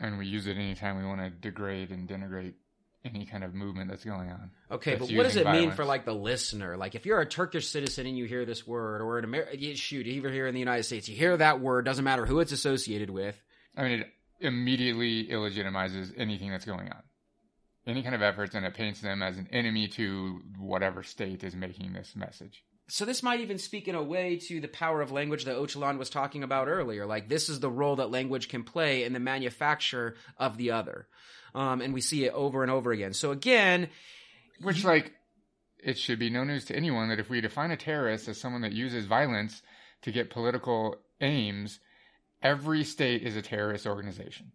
And we use it anytime we want to degrade and denigrate any kind of movement that's going on. Okay, but what does it violence. mean for like the listener? Like if you're a Turkish citizen and you hear this word, or an American, shoot, even here in the United States, you hear that word, doesn't matter who it's associated with. I mean, it immediately illegitimizes anything that's going on. Any kind of efforts, and it paints them as an enemy to whatever state is making this message. So this might even speak in a way to the power of language that Öcalan was talking about earlier. Like this is the role that language can play in the manufacture of the other, um, and we see it over and over again. So again, Which, like, it should be no news to anyone that if we define a terrorist as someone that uses violence to get political aims, every state is a terrorist organization.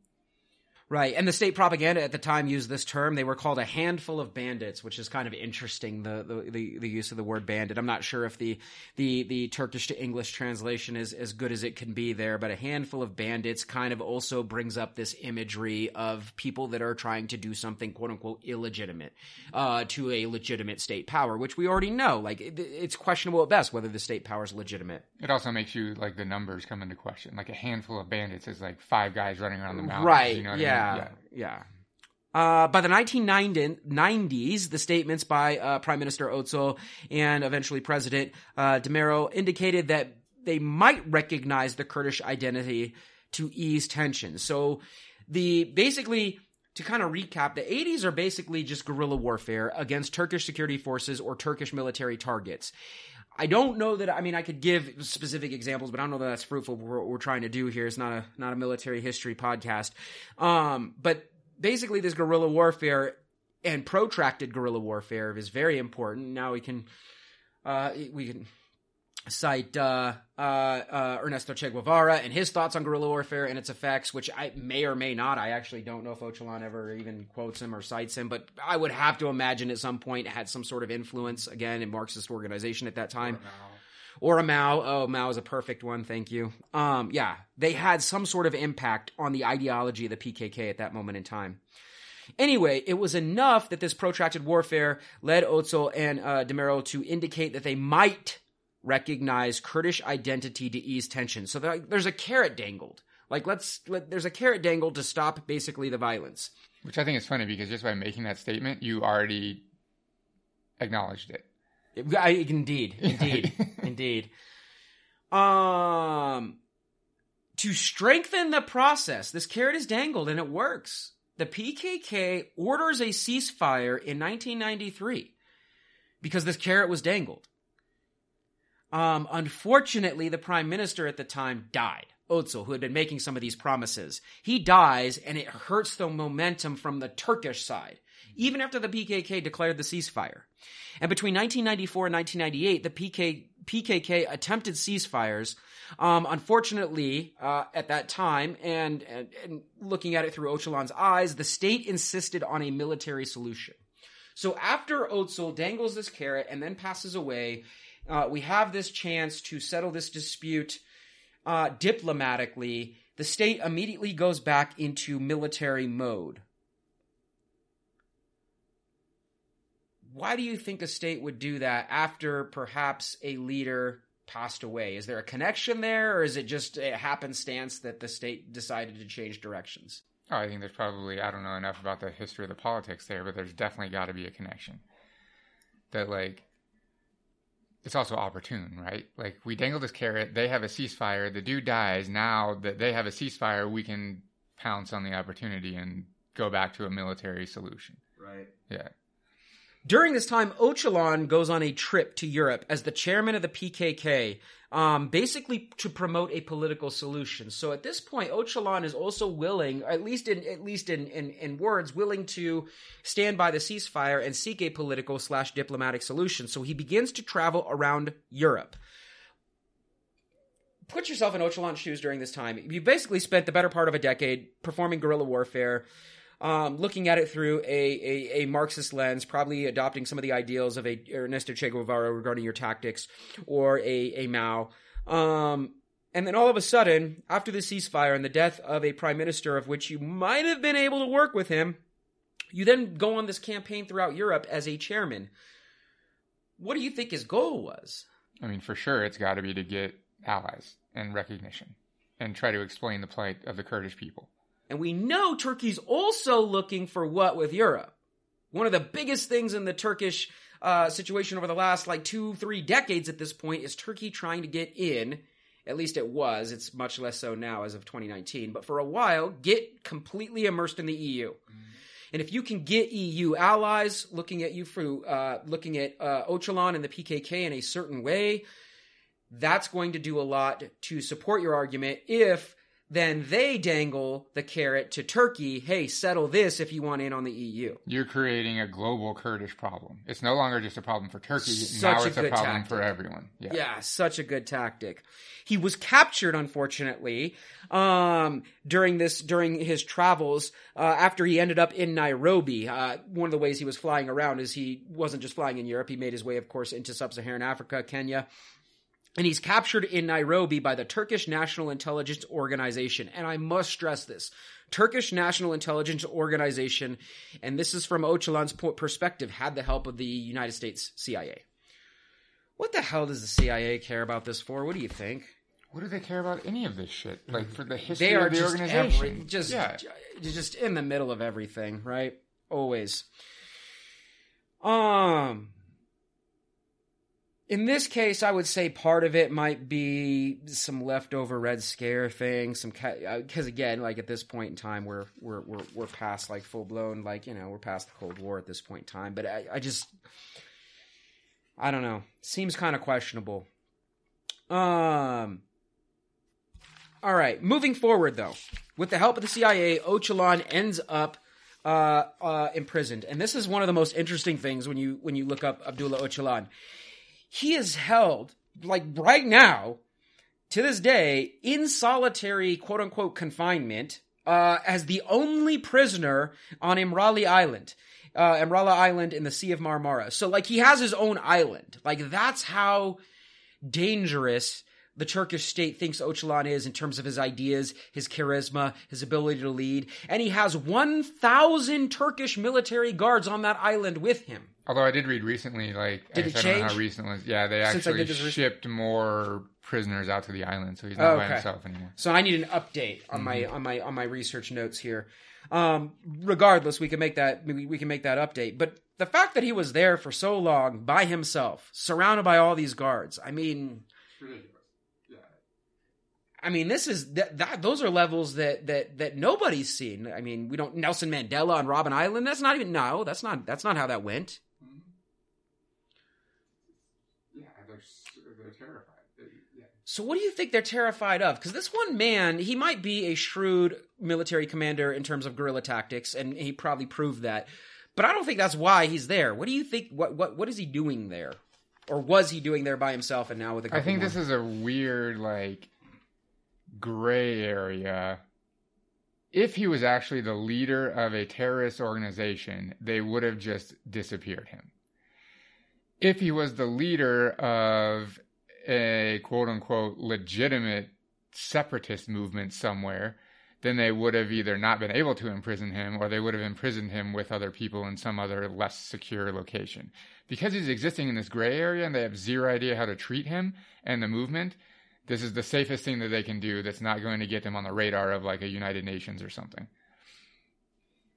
Right, and the state propaganda at the time used this term. They were called a handful of bandits, which is kind of interesting. The the, the, the use of the word bandit. I'm not sure if the the the Turkish to English translation is as good as it can be there, but a handful of bandits kind of also brings up this imagery of people that are trying to do something quote unquote illegitimate uh, to a legitimate state power, which we already know. Like it, it's questionable at best whether the state power is legitimate. It also makes you like the numbers come into question. Like a handful of bandits is like five guys running around the mountains. Right. You know yeah. I mean? Yeah. Uh, by the 1990s, the statements by uh, Prime Minister Özal and eventually President uh, Demirel indicated that they might recognize the Kurdish identity to ease tensions. So, the basically to kind of recap, the 80s are basically just guerrilla warfare against Turkish security forces or Turkish military targets. I don't know that. I mean, I could give specific examples, but I don't know that that's fruitful. What we're trying to do here is not a not a military history podcast. Um, but basically, this guerrilla warfare and protracted guerrilla warfare is very important. Now we can uh, we can cite uh, uh, uh, Ernesto Che Guevara and his thoughts on guerrilla warfare and its effects, which I may or may not. I actually don't know if Öcalan ever even quotes him or cites him, but I would have to imagine at some point it had some sort of influence again in Marxist organization at that time. Or a Mao. Oh, Mao is a perfect one. Thank you. Um, yeah, they had some sort of impact on the ideology of the PKK at that moment in time. Anyway, it was enough that this protracted warfare led Özal and uh, Demirel to indicate that they might recognize Kurdish identity to ease tension. So there, there's a carrot dangled. Like let's let, there's a carrot dangled to stop basically the violence. Which I think is funny because just by making that statement, you already acknowledged it. I, indeed, indeed, indeed. Um, to strengthen the process, this carrot is dangled and it works. The PKK orders a ceasefire in 1993 because this carrot was dangled. Um, unfortunately, the prime minister at the time died. Özal, who had been making some of these promises. He dies, and it hurts the momentum from the Turkish side, even after the PKK declared the ceasefire. And between 1994 and 1998, the PK, PKK attempted ceasefires. Um, unfortunately, uh, at that time, and, and, and looking at it through Öcalan's eyes, the state insisted on a military solution. So after Özal dangles this carrot and then passes away, uh, we have this chance to settle this dispute uh, diplomatically. The state immediately goes back into military mode. Why do you think a state would do that after perhaps a leader passed away? Is there a connection there, or is it just a happenstance that the state decided to change directions? Oh, I think there's probably I don't know enough about the history of the politics there, but there's definitely got to be a connection. That like it's also opportune, right? Like we dangle this carrot, they have a ceasefire, the dude dies. Now that they have a ceasefire, we can pounce on the opportunity and go back to a military solution. Right. Yeah. During this time, Öcalan goes on a trip to Europe as the chairman of the PKK, um, basically to promote a political solution. So at this point, Öcalan is also willing, at least in at least in, in, in words, willing to stand by the ceasefire and seek a political slash diplomatic solution. So he begins to travel around Europe. Put yourself in Öcalan's shoes during this time. You basically spent the better part of a decade performing guerrilla warfare um, looking at it through a, a, a, Marxist lens, probably adopting some of the ideals of a Ernesto Che Guevara regarding your tactics or a, a Mao. Um, and then all of a sudden, after the ceasefire and the death of a prime minister of which you might have been able to work with him, you then go on this campaign throughout Europe as a chairman. What do you think his goal was? I mean, for sure, it's got to be to get allies and recognition and try to explain the plight of the Kurdish people. And we know Turkey's also looking for what with Europe? One of the biggest things in the Turkish uh, situation over the last like two, three decades at this point is Turkey trying to get in. At least it was. It's much less so now as of 2019. But for a while, get completely immersed in the EU. And if you can get EU allies looking at you for uh, looking at uh, Öcalan and the PKK in a certain way, that's going to do a lot to support your argument. If then they dangle the carrot to Turkey, hey, settle this if you want in on the EU. You're creating a global Kurdish problem. It's no longer just a problem for Turkey. Such now a it's a problem tactic. for everyone. Yeah. Yeah, such a good tactic. He was captured, unfortunately, um, during this during his travels uh, after he ended up in Nairobi. Uh, one of the ways he was flying around is he wasn't just flying in Europe. He made his way, of course, into sub-Saharan Africa, Kenya. And he's captured in Nairobi by the Turkish National Intelligence Organization. And I must stress this. Turkish National Intelligence Organization, and this is from Öcalan's perspective, had the help of the United States CIA. What the hell does the CIA care about this for? What do you think? What do they care about any of this shit? Like for the history They are of the just organization. every, just yeah. just in the middle of everything, right? Always. Um in this case, I would say part of it might be some leftover Red Scare thing, some because again, like at this point in time, we're we're we're we're past like full blown, like you know, we're past the Cold War at this point in time. But I, I just, I don't know, seems kind of questionable. Um. All right, moving forward though, with the help of the CIA, Öcalan ends up uh, uh, imprisoned, and this is one of the most interesting things when you when you look up Abdullah Öcalan. He is held like right now, to this day, in solitary quote unquote confinement uh, as the only prisoner on Imrali Island. Uh, Imrali Island in the Sea of Marmara. So, like, he has his own island. Like, that's how dangerous the Turkish state thinks Öcalan is in terms of his ideas, his charisma, his ability to lead. And he has 1,000 Turkish military guards on that island with him. Although I did read recently, like Did I, it I don't know how recent it was. Yeah, they Since actually did this re- shipped more prisoners out to the island, so he's not by Okay. himself anymore. So I need an update on my on my on my research notes here. Um, regardless, we can make that we, we can make that update. But the fact that he was there for so long by himself, surrounded by all these guards, I mean, I mean, this is that, that those are levels that that that nobody's seen. I mean, we don't Nelson Mandela on Robben Island. That's not even no. That's not that's not how that went. Yeah, they're they're terrified. So what do you think they're terrified of? Because this one man, he might be a shrewd military commander in terms of guerrilla tactics, and he probably proved that. But I don't think that's why he's there. What do you think? What what what is he doing there, or was he doing there by himself and now with a I think more? this is a weird, like, gray area. If he was actually the leader of a terrorist organization, they would have just disappeared him. If he was the leader of a quote unquote legitimate separatist movement somewhere, then they would have either not been able to imprison him or they would have imprisoned him with other people in some other less secure location. Because he's existing in this gray area and they have zero idea how to treat him and the movement, this is the safest thing that they can do that's not going to get them on the radar of like a United Nations or something.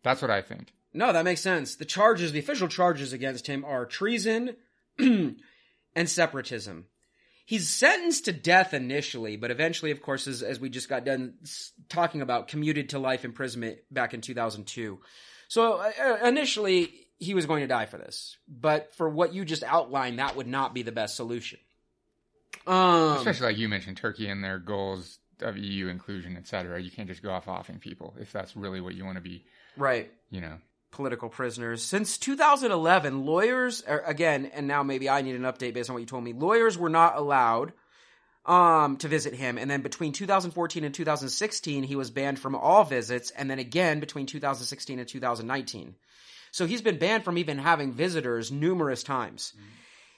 That's what I think. no, that makes sense. The charges, the official charges against him, are treason and separatism. He's sentenced to death initially, but eventually, of course, as, as we just got done talking about, commuted to life imprisonment back in 2002. So uh, initially, he was going to die for this, but for what you just outlined, that would not be the best solution. Um, Especially like you mentioned, Turkey and their goals of EU inclusion, et cetera. You can't just go off offing people if that's really what you want to be, right. you know. Political prisoners. Since 2011, lawyers, er, again, and now maybe I need an update based on what you told me, lawyers were not allowed um, to visit him. And then between 2014 and 2016, he was banned from all visits. And then again between 2016 and 2019. So he's been banned from even having visitors numerous times.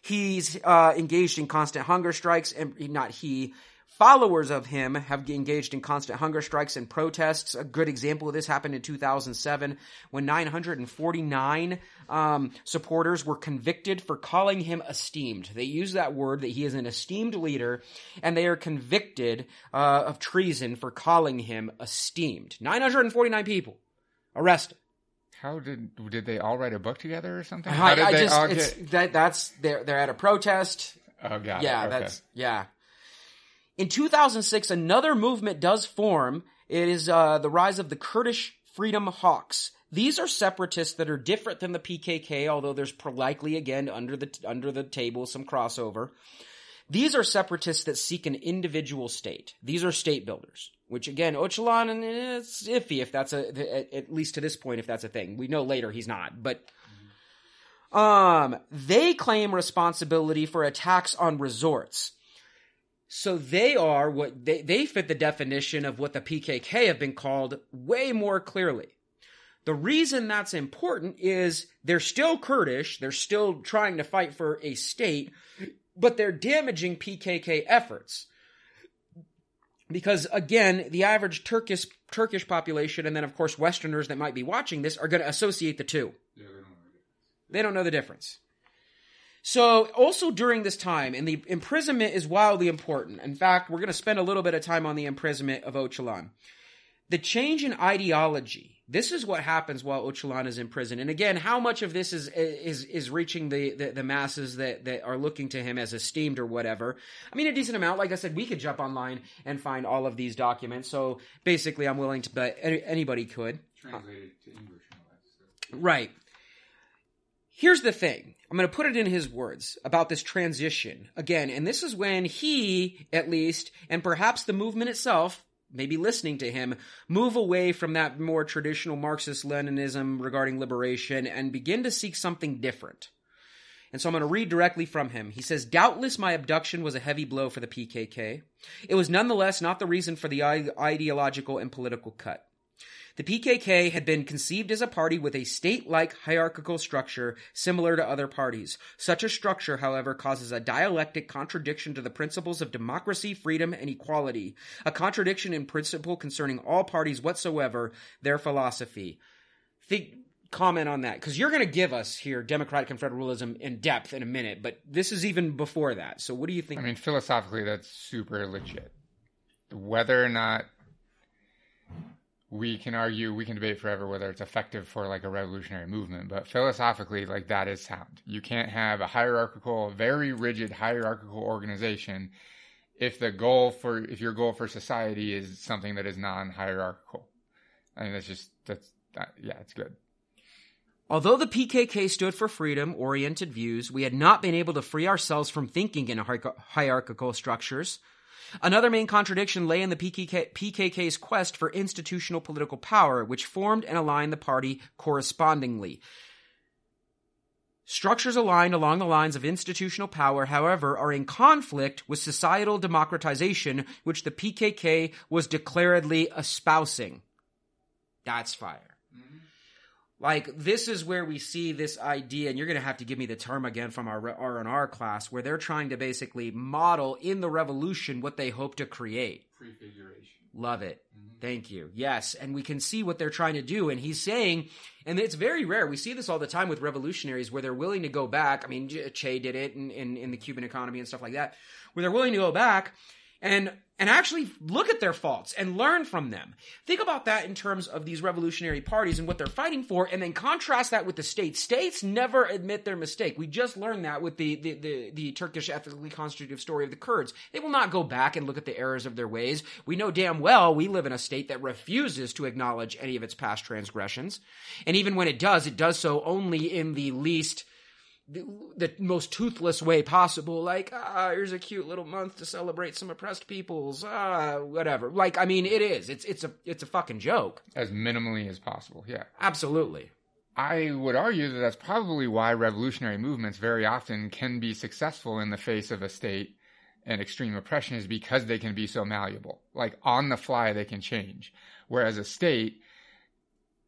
He's uh, engaged in constant hunger strikes, and not he. Followers of him have engaged in constant hunger strikes and protests. A good example of this happened in 2007 when 949 um, supporters were convicted for calling him esteemed. They use that word that he is an esteemed leader, and they are convicted uh, of treason for calling him esteemed. 949 people arrested. How did did they all write a book together or something? I, How did I just get? that that's they're they're at a protest. Oh god. yeah, okay. that's yeah. In 2006, another movement does form. It is uh, the rise of the Kurdish Freedom Hawks. These are separatists that are different than the PKK, although there's likely again under the under the table some crossover. These are separatists that seek an individual state. These are state builders, which again, Öcalan, it's iffy if that's a, at least to this point, if that's a thing. We know later he's not, but, um, they claim responsibility for attacks on resorts. So they are what they, they fit the definition of what the PKK have been called way more clearly. The reason that's important is they're still Kurdish, they're still trying to fight for a state, but they're damaging PKK efforts. Because again, the average Turkish Turkish population and then of course Westerners that might be watching this are going to associate the two. Yeah, they, don't they don't know the difference. So also during this time, and the imprisonment is wildly important. In fact, we're going to spend a little bit of time on the imprisonment of Öcalan. The change in ideology this is what happens while Öcalan is in prison. And again, how much of this is is is reaching the, the, the masses that that are looking to him as esteemed or whatever? I mean, a decent amount. Like I said, we could jump online and find all of these documents. So basically, I'm willing to bet anybody could. Translated to English. Right. Here's the thing. I'm going to put it in his words about this transition again, and this is when he, at least, and perhaps the movement itself, maybe listening to him, move away from that more traditional Marxist Leninism regarding liberation and begin to seek something different. And so I'm going to read directly from him. He says, Doubtless my abduction was a heavy blow for the PKK. It was nonetheless not the reason for the ideological and political cut. The PKK had been conceived as a party with a state-like hierarchical structure similar to other parties. Such a structure, however, causes a dialectic contradiction to the principles of democracy, freedom, and equality, a contradiction in principle concerning all parties whatsoever, their philosophy. Think, comment on that because you're going to give us here democratic confederalism in depth in a minute, but this is even before that. So, what do you think? I mean, philosophically, that's super legit. Whether or not we can argue, we can debate forever whether it's effective for like a revolutionary movement, but philosophically, like that is sound. You can't have a hierarchical, very rigid hierarchical organization if the goal for, if your goal for society is something that is non-hierarchical. I mean, that's just, that's, that, yeah, it's good. Although the PKK stood for freedom oriented views, we had not been able to free ourselves from thinking in hierarchical structures. Another main contradiction lay in the PKK, PKK's quest for institutional political power, which formed and aligned the party correspondingly. Structures aligned along the lines of institutional power, however, are in conflict with societal democratization, which the PKK was declaredly espousing. That's fire. Mm-hmm. Like this is where we see this idea, and you're going to have to give me the term again from our R and R class, where they're trying to basically model in the revolution what they hope to create. Prefiguration. Love it. Mm-hmm. Thank you. Yes, and we can see what they're trying to do, and he's saying, and it's very rare. We see this all the time with revolutionaries, where they're willing to go back. I mean, Che did it in, in, in the Cuban economy and stuff like that, where they're willing to go back and and actually look at their faults and learn from them. Think about that in terms of these revolutionary parties and what they're fighting for, and then contrast that with the states. States never admit their mistake. We just learned that with the, the, the, the, Turkish ethically constitutive story of the Kurds. They will not go back and look at the errors of their ways. We know damn well we live in a state that refuses to acknowledge any of its past transgressions. And even when it does, it does so only in the least the, the, most toothless way possible. Like, ah, here's a cute little month to celebrate some oppressed peoples. Ah, whatever. Like, I mean, it is. It's it's a it's a fucking joke. As minimally as possible. Yeah. Absolutely. I would argue that that's probably why revolutionary movements very often can be successful in the face of a state and extreme oppression is because they can be so malleable. Like on the fly, they can change. Whereas a state,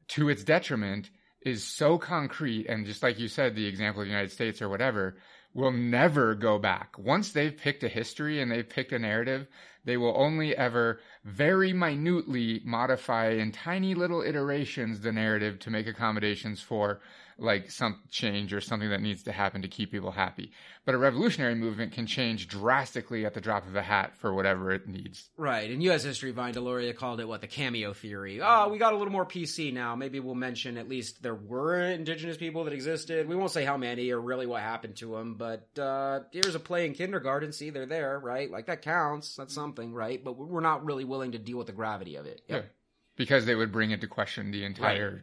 to its detriment, is so concrete and just like you said the example of the united states or whatever will never go back. Once they've picked a history and they've picked a narrative they will only ever very minutely modify in tiny little iterations the narrative to make accommodations for like some change or something that needs to happen to keep people happy. But a revolutionary movement can change drastically at the drop of a hat for whatever it needs. Right. In U.S. history, Vine Deloria called it what the cameo theory. Oh, we got a little more PC now. Maybe we'll mention at least there were indigenous people that existed. We won't say how many or really what happened to them, but uh, here's a play in kindergarten. See, they're there, right? Like that counts. That's something, right? But we're not really willing to deal with the gravity of it. Yep. Yeah. Because they would bring into question the entire. Right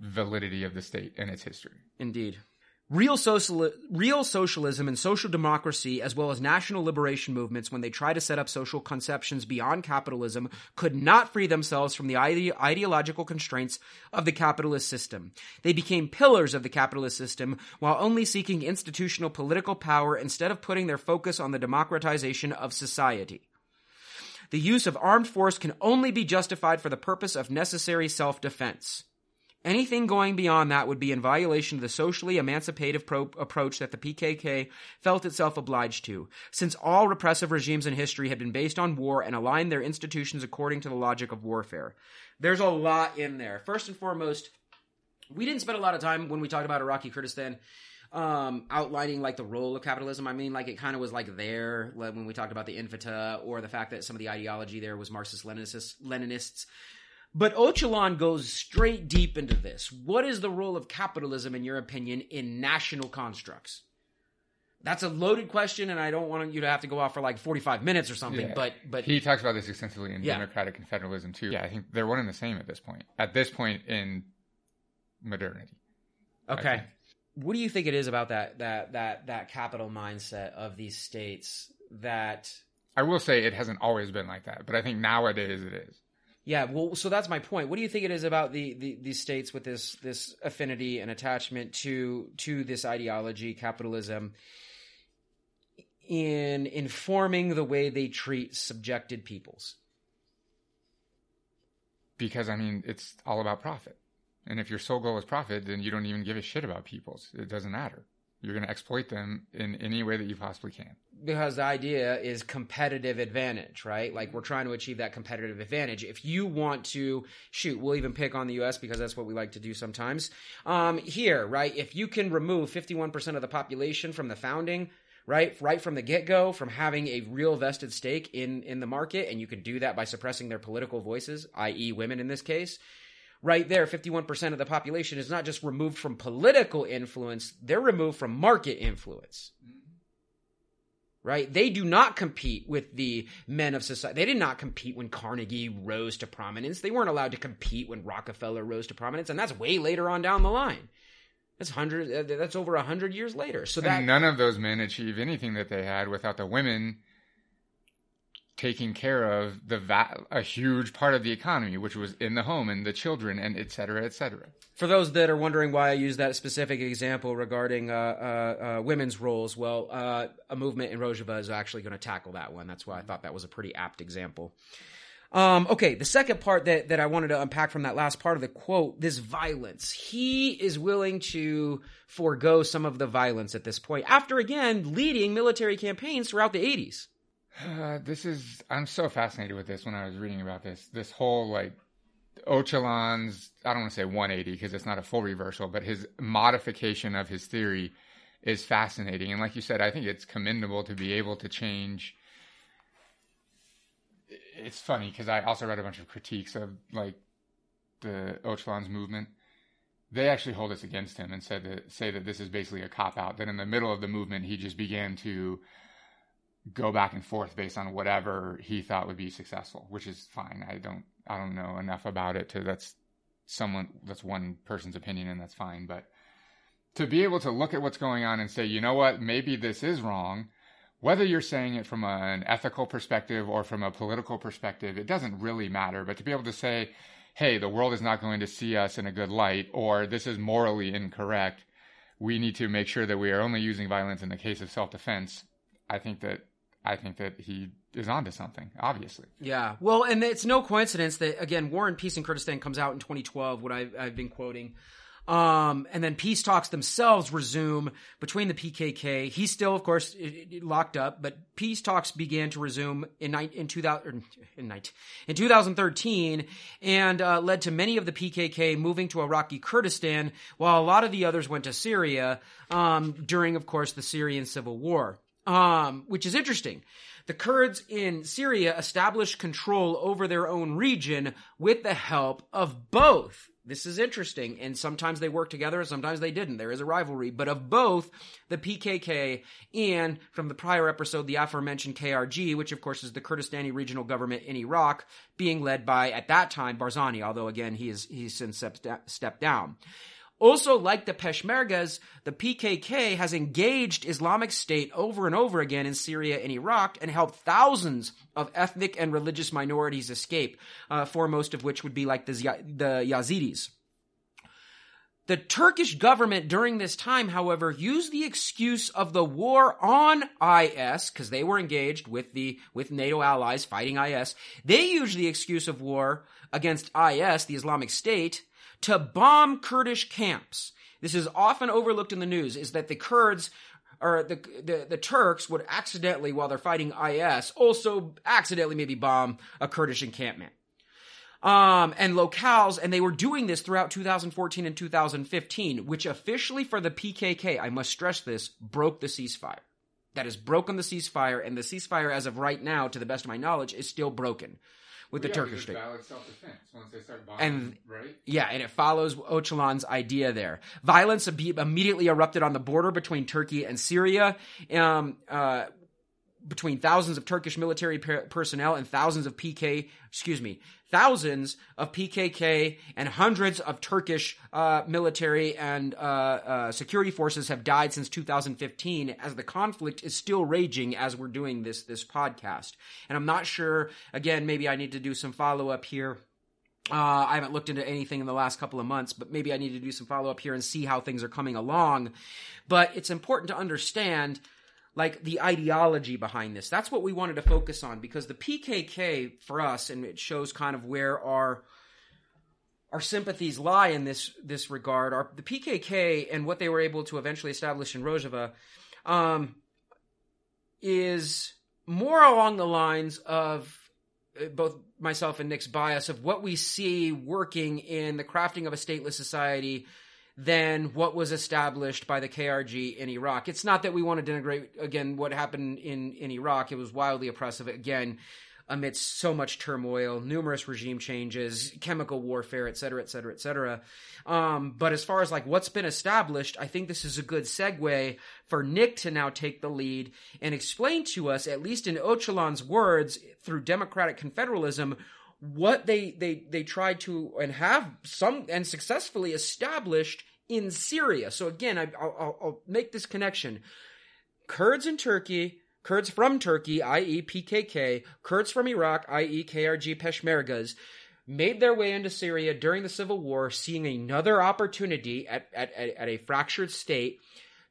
validity of the state and its history. Indeed. Real, social, real socialism and social democracy, as well as national liberation movements, when they try to set up social conceptions beyond capitalism, could not free themselves from the ide- ideological constraints of the capitalist system. They became pillars of the capitalist system while only seeking institutional political power instead of putting their focus on the democratization of society. The use of armed force can only be justified for the purpose of necessary self defense. Anything going beyond that would be in violation of the socially emancipative pro- approach that the PKK felt itself obliged to, since all repressive regimes in history had been based on war and aligned their institutions according to the logic of warfare. There's a lot in there. First and foremost, we didn't spend a lot of time when we talked about Iraqi Kurdistan um, outlining like the role of capitalism. I mean, like it kind of was like there like, when we talked about the Infitah or the fact that some of the ideology there was Marxist Leninists. Leninists. But Öcalan goes straight deep into this. What is the role of capitalism, in your opinion, in national constructs? That's a loaded question, and I don't want you to have to go off for like forty-five minutes or something. Yeah. But but He talks about this extensively in Yeah. Democratic Confederalism too. Yeah, I think they're one and the same at this point. At this point in modernity. Okay, what do you think it is about that that that that capital mindset of these states that I will say it hasn't always been like that, but I think nowadays it is. Yeah, well, so that's my point. What do you think it is about the, the these states with this this affinity and attachment to to this ideology, capitalism, in informing the way they treat subjected peoples? Because I mean, it's all about profit. And if your sole goal is profit, then you don't even give a shit about peoples. It doesn't matter. You're going to exploit them in any way that you possibly can. Because the idea is competitive advantage, right? Like we're trying to achieve that competitive advantage. If you want to shoot, we'll even pick on the U.S. because that's what we like to do sometimes. Um, here, right? If you can remove 51% of the population from the founding, right right from the get-go from having a real vested stake in in the market and you can do that by suppressing their political voices i.e. women in this case right there 51% of the population is not just removed from political influence they're removed from market influence right they do not compete with the men of society they did not compete when carnegie rose to prominence they weren't allowed to compete when rockefeller rose to prominence and that's way later on down the line that's hundred. uh, That's over a hundred years later. So that and none of those men achieve anything that they had without the women taking care of the va- a huge part of the economy, which was in the home and the children and et cetera, et cetera. For those that are wondering why I use that specific example regarding uh, uh, uh, women's roles, well, uh, a movement in Rojava is actually going to tackle that one. That's why I thought that was a pretty apt example. Um, okay, the second part that, that I wanted to unpack from that last part of the quote, this violence. He is willing to forego some of the violence at this point, after again leading military campaigns throughout the 80s. Uh, this is I'm so fascinated with this when I was reading about this. This whole like Öcalan's I don't want to say 180 because it's not a full reversal, but his modification of his theory is fascinating. And like you said, I think it's commendable to be able to change. It's funny because I also read a bunch of critiques of like the Öcalan's movement. They actually hold this against him and said that say that this is basically a cop out. That in the middle of the movement, he just began to go back and forth based on whatever he thought would be successful, which is fine. I don't I don't know enough about it to that's someone that's one person's opinion and that's fine, but to be able to look at what's going on and say, you know what, maybe this is wrong, whether you're saying it from an ethical perspective or from a political perspective, it doesn't really matter, but to be able to say, hey, the world is not going to see us in a good light or this is morally incorrect, we need to make sure that we are only using violence in the case of self-defense. I think that I think that he is onto something, obviously. Yeah. Well, and it's no coincidence that again, War and Peace in Kurdistan comes out in 2012. What I've, I've been quoting. Um, and then peace talks themselves resume between the PKK. He's still, of course, locked up, but peace talks began to resume in in 2000 or in, in 2013 and uh, led to many of the PKK moving to Iraqi Kurdistan, while a lot of the others went to Syria um, during, of course, the Syrian civil war um, which is interesting. The Kurds in Syria established control over their own region with the help of both this is interesting. And sometimes they work together, and sometimes they didn't. There is a rivalry. But of both the PKK and from the prior episode, the aforementioned KRG, which of course is the Kurdistani regional government in Iraq, being led by, at that time, Barzani, although again, he is, he's since stepped down. Also, like the Peshmergas, the PKK has engaged Islamic State over and over again in Syria and Iraq and helped thousands of ethnic and religious minorities escape, uh, foremost of which would be like the, the Yazidis. The Turkish government during this time, however, used the excuse of the war on IS, because they were engaged with the, with NATO allies fighting IS. They used the excuse of war against IS, the Islamic State, to bomb Kurdish camps. This is often overlooked in the news, is that the Kurds or the, the, the Turks would accidentally, while they're fighting IS, also accidentally maybe bomb a Kurdish encampment. Um, and locales, and they were doing this throughout 2014 and 2015, which officially for the PKK, I must stress this, broke the ceasefire. That has broken the ceasefire, and the ceasefire, as of right now, to the best of my knowledge, is still broken with well, the yeah, Turkish state. Valid self-defense once they start bombing, and right? yeah, and it follows Öcalan's idea there. Violence immediately erupted on the border between Turkey and Syria. Um, uh, between thousands of Turkish military per- personnel and thousands of PK, excuse me, thousands of PKK and hundreds of Turkish uh, military and uh, uh, security forces have died since 2015 as the conflict is still raging as we're doing this this podcast. And I'm not sure. Again, maybe I need to do some follow up here. Uh, I haven't looked into anything in the last couple of months, but maybe I need to do some follow up here and see how things are coming along. But it's important to understand like the ideology behind this. That's what we wanted to focus on because the PKK for us, and it shows kind of where our our sympathies lie in this this regard. Are the PKK and what they were able to eventually establish in Rojava um, is more along the lines of uh, both myself and Nick's bias of what we see working in the crafting of a stateless society than what was established by the KRG in Iraq. It's not that we want to denigrate again what happened in in Iraq. It was wildly oppressive again amidst so much turmoil, numerous regime changes, chemical warfare, et cetera, et cetera, et cetera. Um, but as far as like what's been established, I think this is a good segue for Nick to now take the lead and explain to us, at least in Öcalan's words, through democratic confederalism, what they they they tried to and have some and successfully established in Syria. So again, I, will I'll make this connection: Kurds in Turkey, Kurds from Turkey, i.e., PKK, Kurds from Iraq, i.e., KRG Peshmergas. Made their way into Syria during the civil war, seeing another opportunity at, at, at a fractured state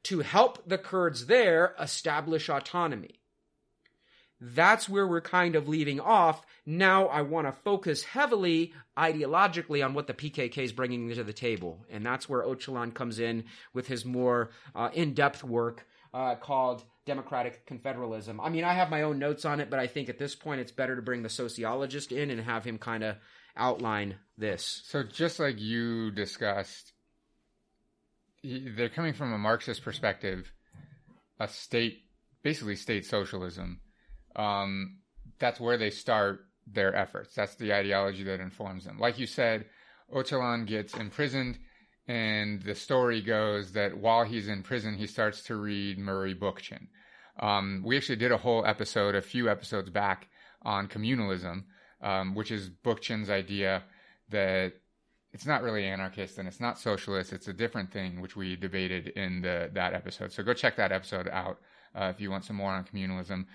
to help the Kurds there establish autonomy. That's where we're kind of leaving off. Now I want to focus heavily ideologically on what the PKK is bringing to the table. And that's where Öcalan comes in with his more uh, in depth work uh, called Democratic Confederalism. I mean, I have my own notes on it, but I think at this point it's better to bring the sociologist in and have him kind of outline this. So, just like you discussed, they're coming from a Marxist perspective, a state, basically state socialism um, that's where they start their efforts. That's the ideology that informs them. Like you said, Öcalan gets imprisoned, and the story goes that while he's in prison, he starts to read Murray Bookchin. Um, we actually did a whole episode, a few episodes back, on communalism, um, which is Bookchin's idea that it's not really anarchist and it's not socialist. It's a different thing, which we debated in the that episode. So go check that episode out uh, if you want some more on communalism.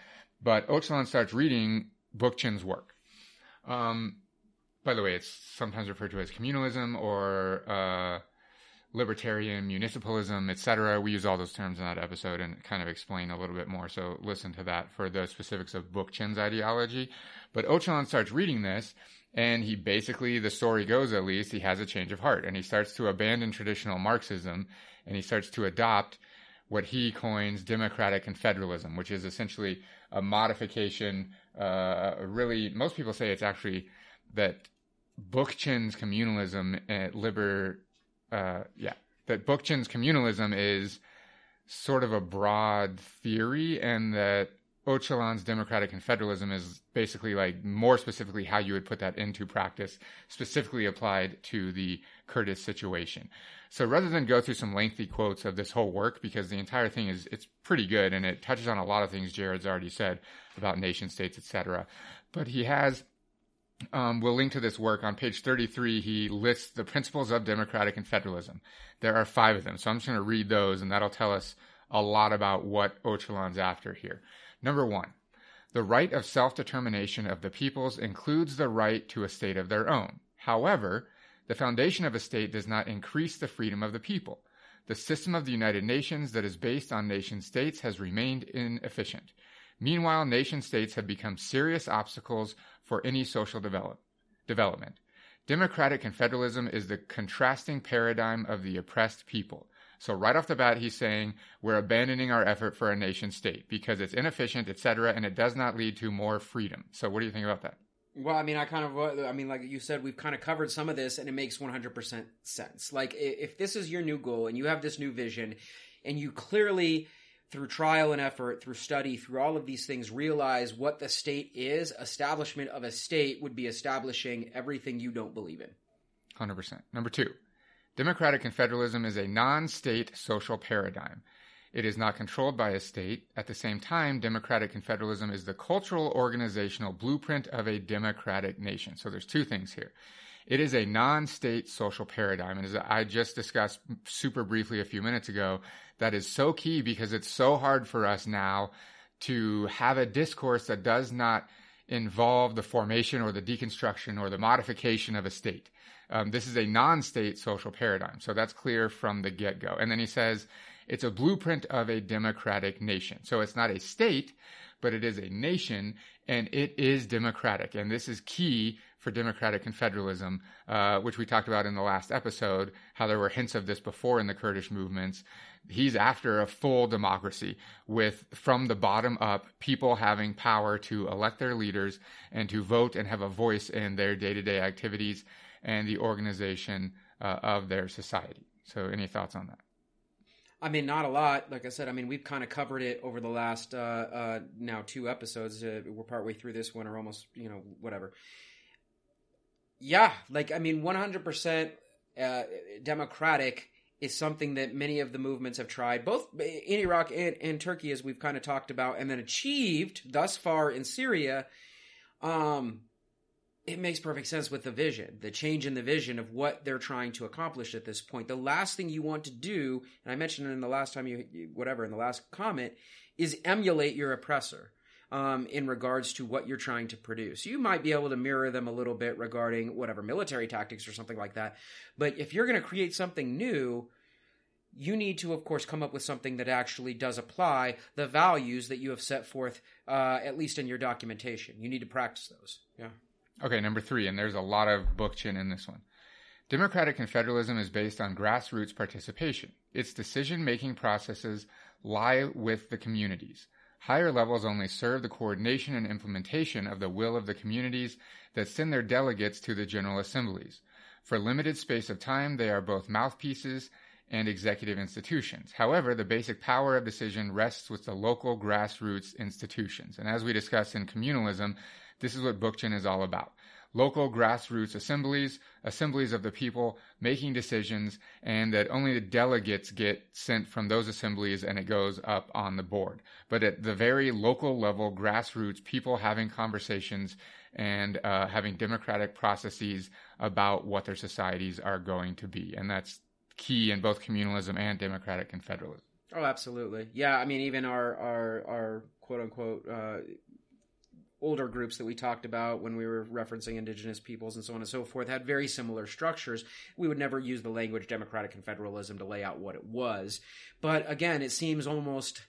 But Öcalan starts reading Bookchin's work. Um, by the way, it's sometimes referred to as communalism or uh, libertarian municipalism, etc. We use all those terms in that episode and kind of explain a little bit more. So listen to that for the specifics of Bookchin's ideology. But Öcalan starts reading this, and he basically, the story goes at least, he has a change of heart, and he starts to abandon traditional Marxism, and he starts to adopt what he coins democratic confederalism, which is essentially a modification. Uh, really, most people say it's actually that Bookchin's communalism, uh, liber, uh, yeah, that Bookchin's communalism is sort of a broad theory, and that Öcalan's democratic confederalism is basically like more specifically how you would put that into practice, specifically applied to the Kurdish situation. So rather than go through some lengthy quotes of this whole work, because the entire thing is it's pretty good and it touches on a lot of things Jared's already said about nation states, etc. But he has um, we'll link to this work on page 33. He lists the principles of democratic confederalism. There are five of them. So I'm just going to read those, and that'll tell us a lot about what Öcalan's after here. Number one, the right of self determination of the peoples includes the right to a state of their own. However, the foundation of a state does not increase the freedom of the people. The system of the United Nations that is based on nation states has remained inefficient. Meanwhile, nation states have become serious obstacles for any social develop, development. Democratic confederalism is the contrasting paradigm of the oppressed people. So right off the bat, he's saying we're abandoning our effort for a nation state because it's inefficient, etc., and it does not lead to more freedom. So what do you think about that? Well, I mean, I kind of, I mean, like you said, we've kind of covered some of this, and it makes 100% sense. Like, if this is your new goal and you have this new vision, and you clearly through trial and effort, through study, through all of these things, realize what the state is, establishment of a state would be establishing everything you don't believe in. 100%. Number two, democratic confederalism is a non state social paradigm. It is not controlled by a state. At the same time, democratic confederalism is the cultural organizational blueprint of a democratic nation. So there's two things here. It is a non state social paradigm. And as I just discussed super briefly a few minutes ago, that is so key because it's so hard for us now to have a discourse that does not involve the formation or the deconstruction or the modification of a state. Um, this is a non state social paradigm. So that's clear from the get go. And then he says it's a blueprint of a democratic nation. So it's not a state, but it is a nation and it is democratic. And this is key for democratic confederalism, uh, which we talked about in the last episode, how there were hints of this before in the Kurdish movements. He's after a full democracy with, from the bottom up, people having power to elect their leaders and to vote and have a voice in their day to day activities and the organization uh, of their society. So, any thoughts on that? I mean, not a lot. Like I said, I mean, we've kind of covered it over the last uh, uh, now two episodes. Uh, we're partway through this one, or almost, you know, whatever yeah, like I mean, one hundred percent uh, democratic is something that many of the movements have tried, both in Iraq and, and Turkey, as we've kind of talked about, and then achieved thus far in Syria. Um, it makes perfect sense with the vision, the change in the vision of what they're trying to accomplish at this point. The last thing you want to do, and I mentioned it in the last time you, whatever, in the last comment, is emulate your oppressor um, in regards to what you're trying to produce. You might be able to mirror them a little bit regarding whatever military tactics or something like that. But if you're going to create something new, you need to, of course, come up with something that actually does apply the values that you have set forth, uh, at least in your documentation. You need to practice those. Yeah. Okay, number three, and there's a lot of bookchin in this one. Democratic confederalism is based on grassroots participation. Its decision making processes lie with the communities. Higher levels only serve the coordination and implementation of the will of the communities that send their delegates to the General Assemblies. For limited space of time, they are both mouthpieces and executive institutions. However, the basic power of decision rests with the local grassroots institutions. And as we discussed in communalism, this is what Bookchin is all about local grassroots assemblies, assemblies of the people making decisions, and that only the delegates get sent from those assemblies and it goes up on the board. But at the very local level, grassroots, people having conversations and uh, having democratic processes about what their societies are going to be. And that's key in both communalism and democratic confederalism. Oh, absolutely. Yeah, I mean, even our our our quote unquote uh, older groups that we talked about when we were referencing indigenous peoples and so on and so forth had very similar structures. We would never use the language democratic confederalism to lay out what it was. But again, it seems almost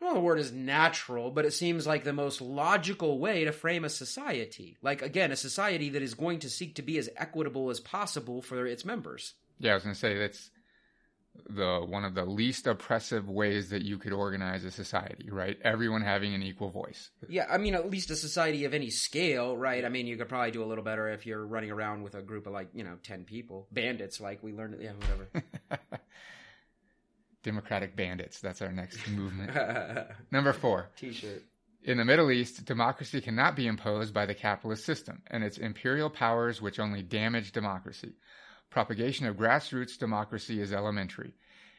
well, the word is natural, but it seems like the most logical way to frame a society. Like, again, a society that is going to seek to be as equitable as possible for its members. Yeah, I was going to say that's the one of the least oppressive ways that you could organize a society, right? Everyone having an equal voice. Yeah, I mean, at least a society of any scale, right? I mean, you could probably do a little better if you're running around with a group of like, you know, 10 people. Bandits, like we learned, yeah, whatever. Democratic bandits. That's our next movement. Number four. T-shirt. In the Middle East, democracy cannot be imposed by the capitalist system and its imperial powers, which only damage democracy. Propagation of grassroots democracy is elementary.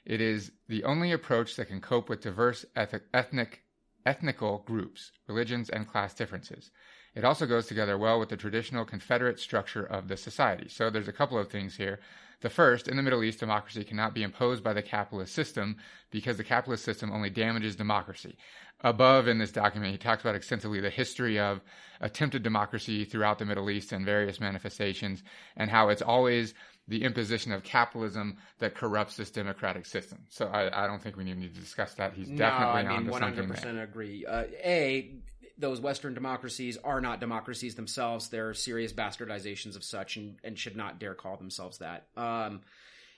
It is the only approach that can cope with diverse eth- ethnic, ethnical groups, religions, and class differences. It also goes together well with the traditional Confederate structure of the society. So there's a couple of things here. The first, in the Middle East, democracy cannot be imposed by the capitalist system because the capitalist system only damages democracy. Above in this document, he talks about extensively the history of attempted democracy throughout the Middle East and various manifestations, and how it's always the imposition of capitalism that corrupts this democratic system. So I, I don't think we need to discuss that. He's definitely no, I mean, onto 100% there. agree. Uh, a, those Western democracies are not democracies themselves. They're serious bastardizations of such and, and should not dare call themselves that. Um,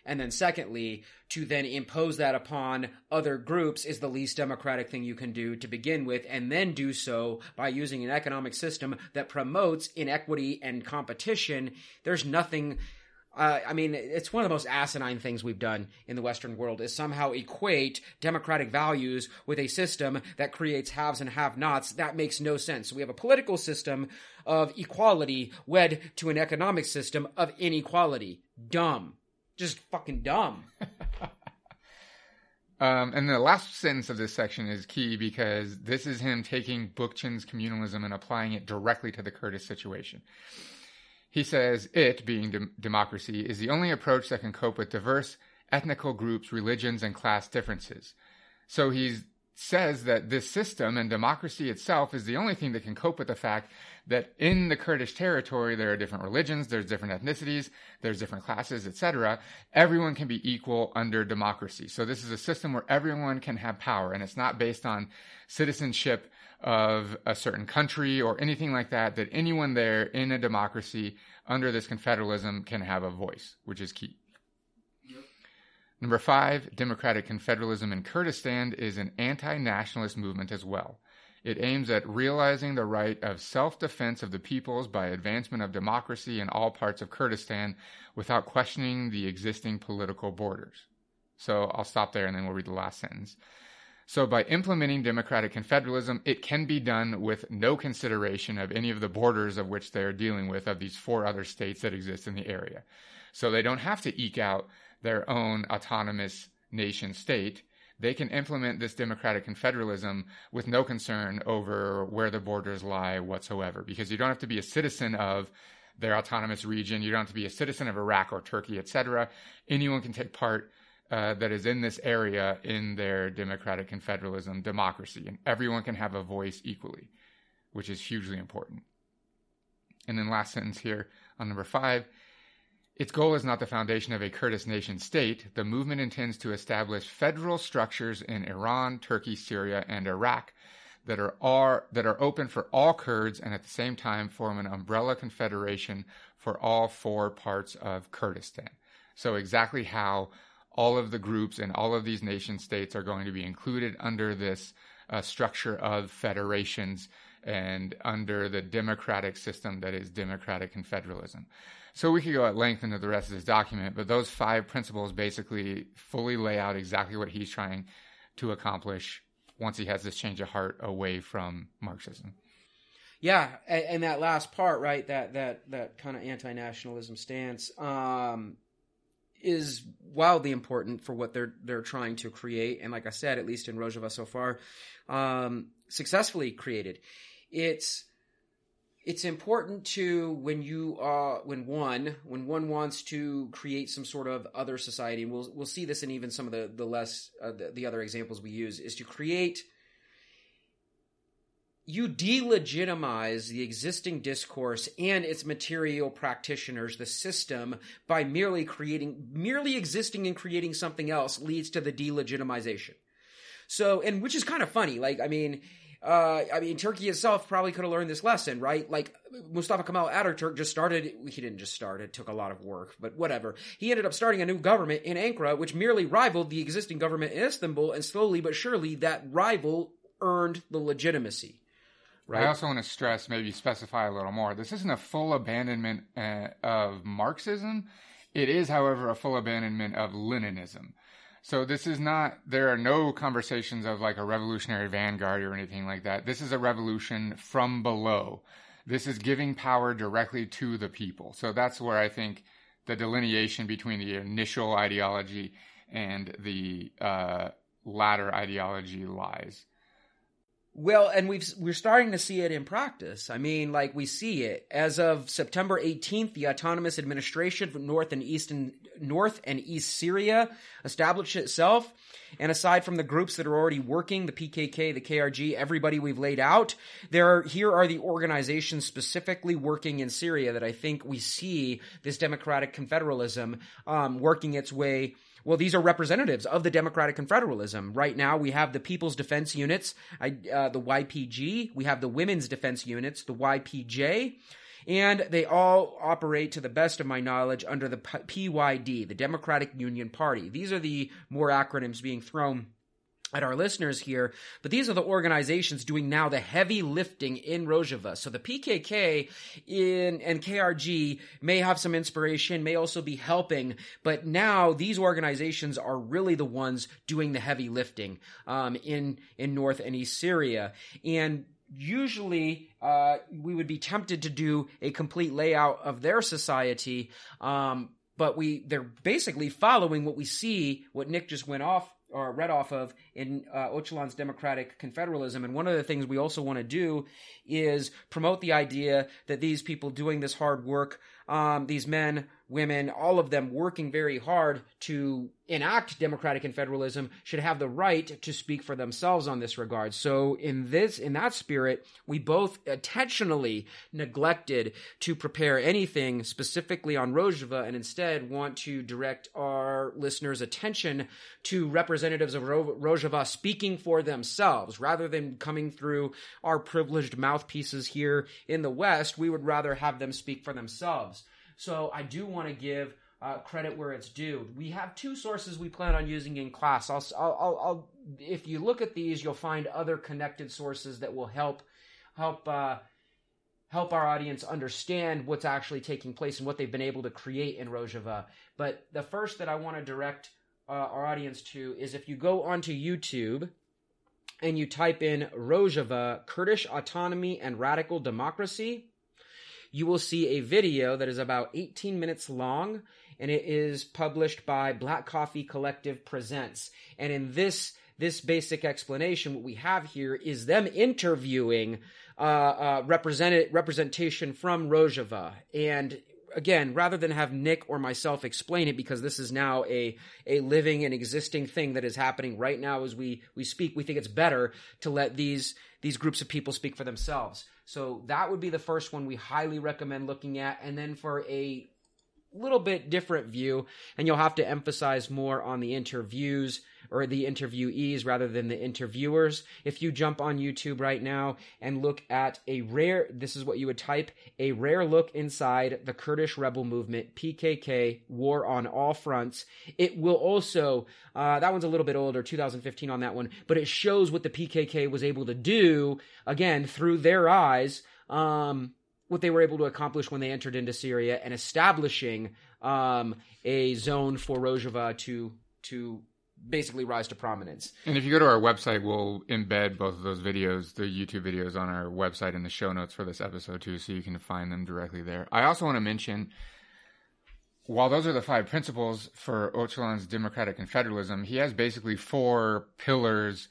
and then secondly, to then impose that upon other groups is the least democratic thing you can do to begin with, and then do so by using an economic system that promotes inequity and competition. There's nothing uh, I mean, it's one of the most asinine things we've done in the Western world is somehow equate democratic values with a system that creates haves and have-nots. That makes no sense. So we have a political system of equality wed to an economic system of inequality. Dumb. Just fucking dumb. Um, and the last sentence of this section is key because this is him taking Bookchin's communalism and applying it directly to the Kurdish situation. He says it, being de- democracy, is the only approach that can cope with diverse ethnical groups, religions, and class differences. So he says that this system and democracy itself is the only thing that can cope with the fact that in the Kurdish territory there are different religions, there's different ethnicities, there's different classes, etc. Everyone can be equal under democracy. So this is a system where everyone can have power, and it's not based on citizenship of a certain country or anything like that. That anyone there in a democracy under this confederalism can have a voice, which is key. Number five, democratic confederalism in Kurdistan is an anti nationalist movement as well. It aims at realizing the right of self defense of the peoples by advancement of democracy in all parts of Kurdistan without questioning the existing political borders. So I'll stop there and then we'll read the last sentence. So, by implementing democratic confederalism, it can be done with no consideration of any of the borders of which they're dealing with of these four other states that exist in the area. So, they don't have to eke out their own autonomous nation state they can implement this democratic confederalism with no concern over where the borders lie whatsoever, because you don't have to be a citizen of their autonomous region. You don't have to be a citizen of Iraq or Turkey, etc. Anyone can take part uh, that is in this area in their democratic confederalism democracy, and everyone can have a voice equally, which is hugely important. And then last sentence here on number five its goal is not the foundation of a Kurdish nation state. The movement intends to establish federal structures in Iran, Turkey, Syria, and Iraq that are, are, that are open for all Kurds and at the same time form an umbrella confederation for all four parts of Kurdistan. So exactly how all of the groups and all of these nation states are going to be included under this uh, structure of federations and under the democratic system that is democratic confederalism. So we could go at length into the rest of this document, but those five principles basically fully lay out exactly what he's trying to accomplish once he has this change of heart away from Marxism. Yeah, and, that last part, right? That that that kind of anti-nationalism stance um, is wildly important for what they're they're trying to create, and like I said, at least in Rojava so far, um, successfully created. It's it's important to when you uh when one when one wants to create some sort of other society and we'll we'll see this in even some of the the less uh, the, the other examples we use is to create you delegitimize the existing discourse and its material practitioners the system by merely creating merely existing and creating something else leads to the delegitimization so and which is kind of funny like i mean uh, I mean, Turkey itself probably could have learned this lesson, right? Like Mustafa Kemal Ataturk just started. He didn't just start; it took a lot of work, but whatever. He ended up starting a new government in Ankara, which merely rivaled the existing government in Istanbul, and slowly but surely, that rival earned the legitimacy. Right. I also want to stress, maybe specify a little more. This isn't a full abandonment uh, of Marxism. It is, however, a full abandonment of Leninism. So this is not, there are no conversations of like a revolutionary vanguard or anything like that. This is a revolution from below. This is giving power directly to the people. So that's where I think the delineation between the initial ideology and the uh, latter ideology lies. Well, and we've we're starting to see it in practice. I mean, like we see it as of September 18th, the Autonomous Administration for North and East and North and East Syria established itself. And aside from the groups that are already working, the PKK, the KRG, everybody we've laid out, there are, here are the organizations specifically working in Syria that I think we see this democratic confederalism um, working its way well, these are representatives of the Democratic Confederalism. Right now, we have the People's Defense Units, uh, the YPG. We have the Women's Defense Units, the YPJ. And they all operate, to the best of my knowledge, under the PYD, the Democratic Union Party. These are the more acronyms being thrown at our listeners here, but these are the organizations doing now the heavy lifting in Rojava. So the PKK in and KRG may have some inspiration, may also be helping, but now these organizations are really the ones doing the heavy lifting um, in in North and East Syria, and usually uh, we would be tempted to do a complete layout of their society. Um, but we they're basically following what we see, what Nick just went off or read off of in uh, Öcalan's democratic confederalism. And one of the things we also want to do is promote the idea that these people doing this hard work, um, these men, women, all of them working very hard to enact democratic confederalism should have the right to speak for themselves on this regard. So in this, in that spirit, we both intentionally neglected to prepare anything specifically on Rojava and instead want to direct our listeners' attention to representatives of Rojava speaking for themselves rather than coming through our privileged mouthpieces here in the West. We would rather have them speak for themselves. So I do want to give uh, credit where it's due. We have two sources we plan on using in class. I'll, I'll, I'll, if you look at these, you'll find other connected sources that will help help uh, help our audience understand what's actually taking place and what they've been able to create in Rojava. But the first that I want to direct uh, our audience to is if you go onto YouTube and you type in Rojava, Kurdish autonomy and radical democracy you will see a video that is about 18 minutes long and it is published by Black Coffee Collective Presents. And in this this basic explanation, what we have here is them interviewing uh, uh, represented representation from Rojava. And again, rather than have Nick or myself explain it, because this is now a a living and existing thing that is happening right now as we we speak, we think it's better to let these these groups of people speak for themselves. So that would be the first one we highly recommend looking at. And then for a little bit different view, and you'll have to emphasize more on the interviews or the interviewees rather than the interviewers. If you jump on YouTube right now and look at a rare, this is what you would type, a rare look inside the Kurdish rebel movement, PKK, war on all fronts. It will also, uh, that one's a little bit older, 2015 on that one, but it shows what the PKK was able to do, again, through their eyes, um, what they were able to accomplish when they entered into Syria and establishing um, a zone for Rojava to to basically rise to prominence. And if you go to our website, we'll embed both of those videos, the YouTube videos, on our website in the show notes for this episode too, so you can find them directly there. I also want to mention, while those are the five principles for Öcalan's democratic confederalism, he has basically four pillars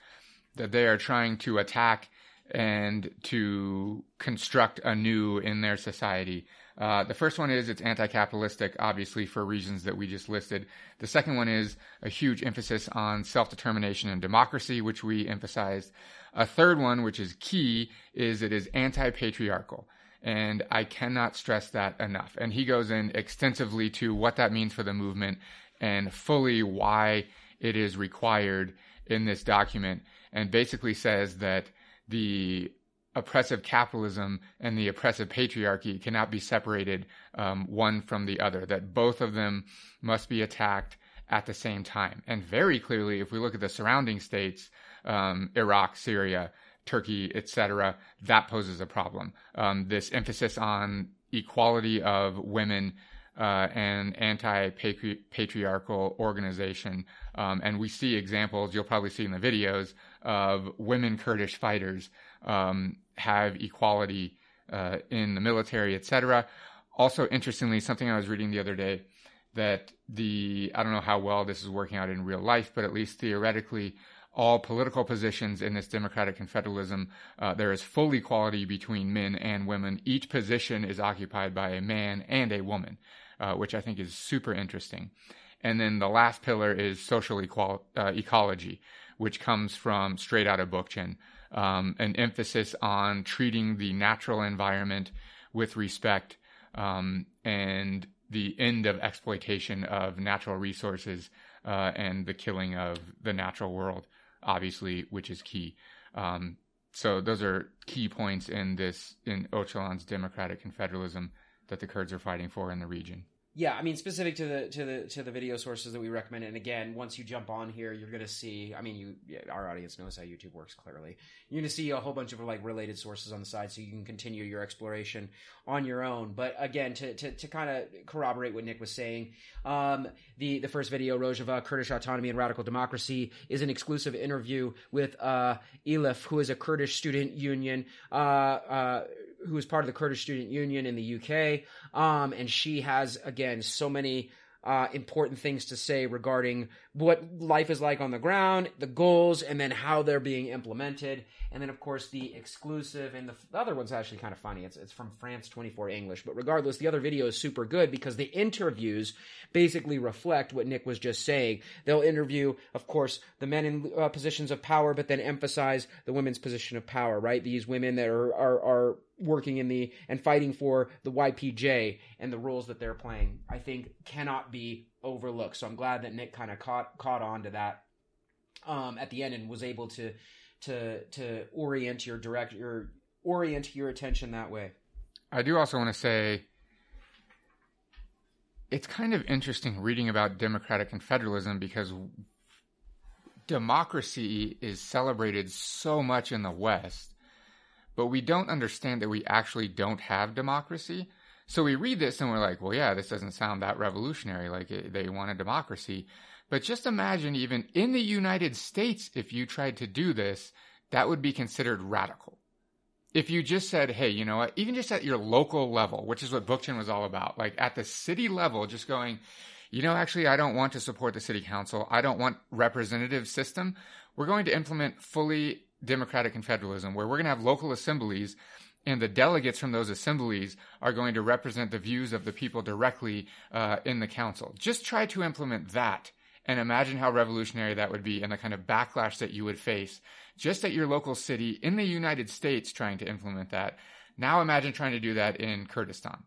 that they are trying to attack and to construct anew in their society. Uh, the first one is it's anti-capitalistic, obviously for reasons that we just listed. The second one is a huge emphasis on self-determination and democracy, which we emphasized. A third one, which is key, is it is anti-patriarchal. And I cannot stress that enough. And he goes in extensively to what that means for the movement and fully why it is required in this document and basically says that the oppressive capitalism and the oppressive patriarchy cannot be separated um, one from the other, that both of them must be attacked at the same time. And very clearly, if we look at the surrounding states, um, Iraq, Syria, Turkey, etc., that poses a problem. Um, this emphasis on equality of women uh, an anti-patriarchal organization, um, and we see examples. You'll probably see in the videos of women Kurdish fighters um, have equality uh, in the military, etc. Also, interestingly, something I was reading the other day that the I don't know how well this is working out in real life, but at least theoretically, all political positions in this democratic confederalism, uh, there is full equality between men and women. Each position is occupied by a man and a woman, uh, which I think is super interesting. And then the last pillar is social equal, uh, ecology, which comes from straight out of Bookchin, um, an emphasis on treating the natural environment with respect um, and the end of exploitation of natural resources uh, and the killing of the natural world obviously, which is key. Um, so those are key points in this in Öcalan's democratic confederalism that the Kurds are fighting for in the region. Yeah, I mean specific to the to the to the video sources that we recommend. And again, once you jump on here, you're to see. I mean, you our audience knows how YouTube works. Clearly, you're to see a whole bunch of like related sources on the side, so you can continue your exploration on your own. But again, to to, to kind of corroborate what Nick was saying, um, the the first video, Rojava, Kurdish autonomy and radical democracy, is an exclusive interview with uh, Elif, who is a Kurdish student union. Uh, uh, who is part of the Kurdish Student Union in the UK. Um, and she has, again, so many uh, important things to say regarding what life is like on the ground, the goals, and then how they're being implemented. And then, of course, the exclusive, and the, the other one's actually kind of funny. It's, it's from France 24 English. But regardless, the other video is super good because the interviews basically reflect what Nick was just saying. They'll interview, of course, the men in uh, positions of power, but then emphasize the women's position of power, right? These women that are, are, are working in the and fighting for the YPJ and the roles that they're playing, I think cannot be overlooked. So I'm glad that Nick kind of caught caught on to that um, at the end and was able to to to orient your direct your orient your attention that way. I do also want to say it's kind of interesting reading about democratic confederalism because democracy is celebrated so much in the West but we don't understand that we actually don't have democracy. So we read this and we're like, well, yeah, this doesn't sound that revolutionary. Like it, they want a democracy. But just imagine even in the United States, if you tried to do this, that would be considered radical. If you just said, hey, you know what, even just at your local level, which is what Bookchin was all about, like at the city level, just going, you know, actually, I don't want to support the city council. I don't want representative system. We're going to implement fully democratic confederalism, where we're going to have local assemblies and the delegates from those assemblies are going to represent the views of the people directly uh, in the council. Just try to implement that and imagine how revolutionary that would be and the kind of backlash that you would face just at your local city in the United States trying to implement that. Now imagine trying to do that in Kurdistan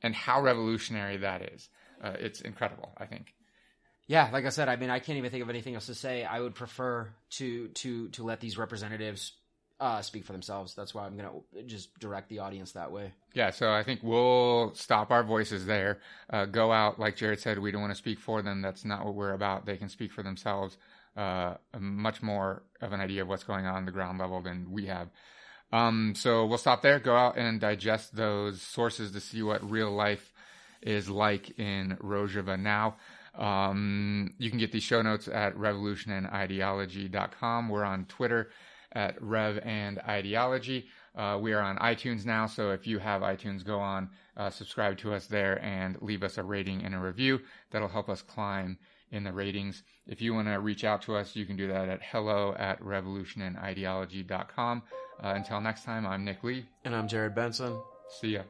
and how revolutionary that is. Uh, it's incredible, I think yeah, like I said, I mean, I can't even think of anything else to say. I would prefer to to to let these representatives uh, speak for themselves. That's why I'm gonna just direct the audience that way. Yeah, so I think we'll stop our voices there. Uh, go out, like Jared said, we don't want to speak for them. That's not what we're about. They can speak for themselves. Uh, much more of an idea of what's going on, on the ground level than we have. Um, so we'll stop there. Go out and digest those sources to see what real life is like in Rojava now. Um, you can get these show notes at revolutionandideology.com. We're on Twitter at Rev and Ideology. Uh, we are on iTunes now, so if you have iTunes, go on, uh, subscribe to us there, and leave us a rating and a review. That'll help us climb in the ratings. If you want to reach out to us, you can do that at hello at revolutionandideology.com. Uh, until next time, I'm Nick Lee. And I'm Jared Benson. See ya.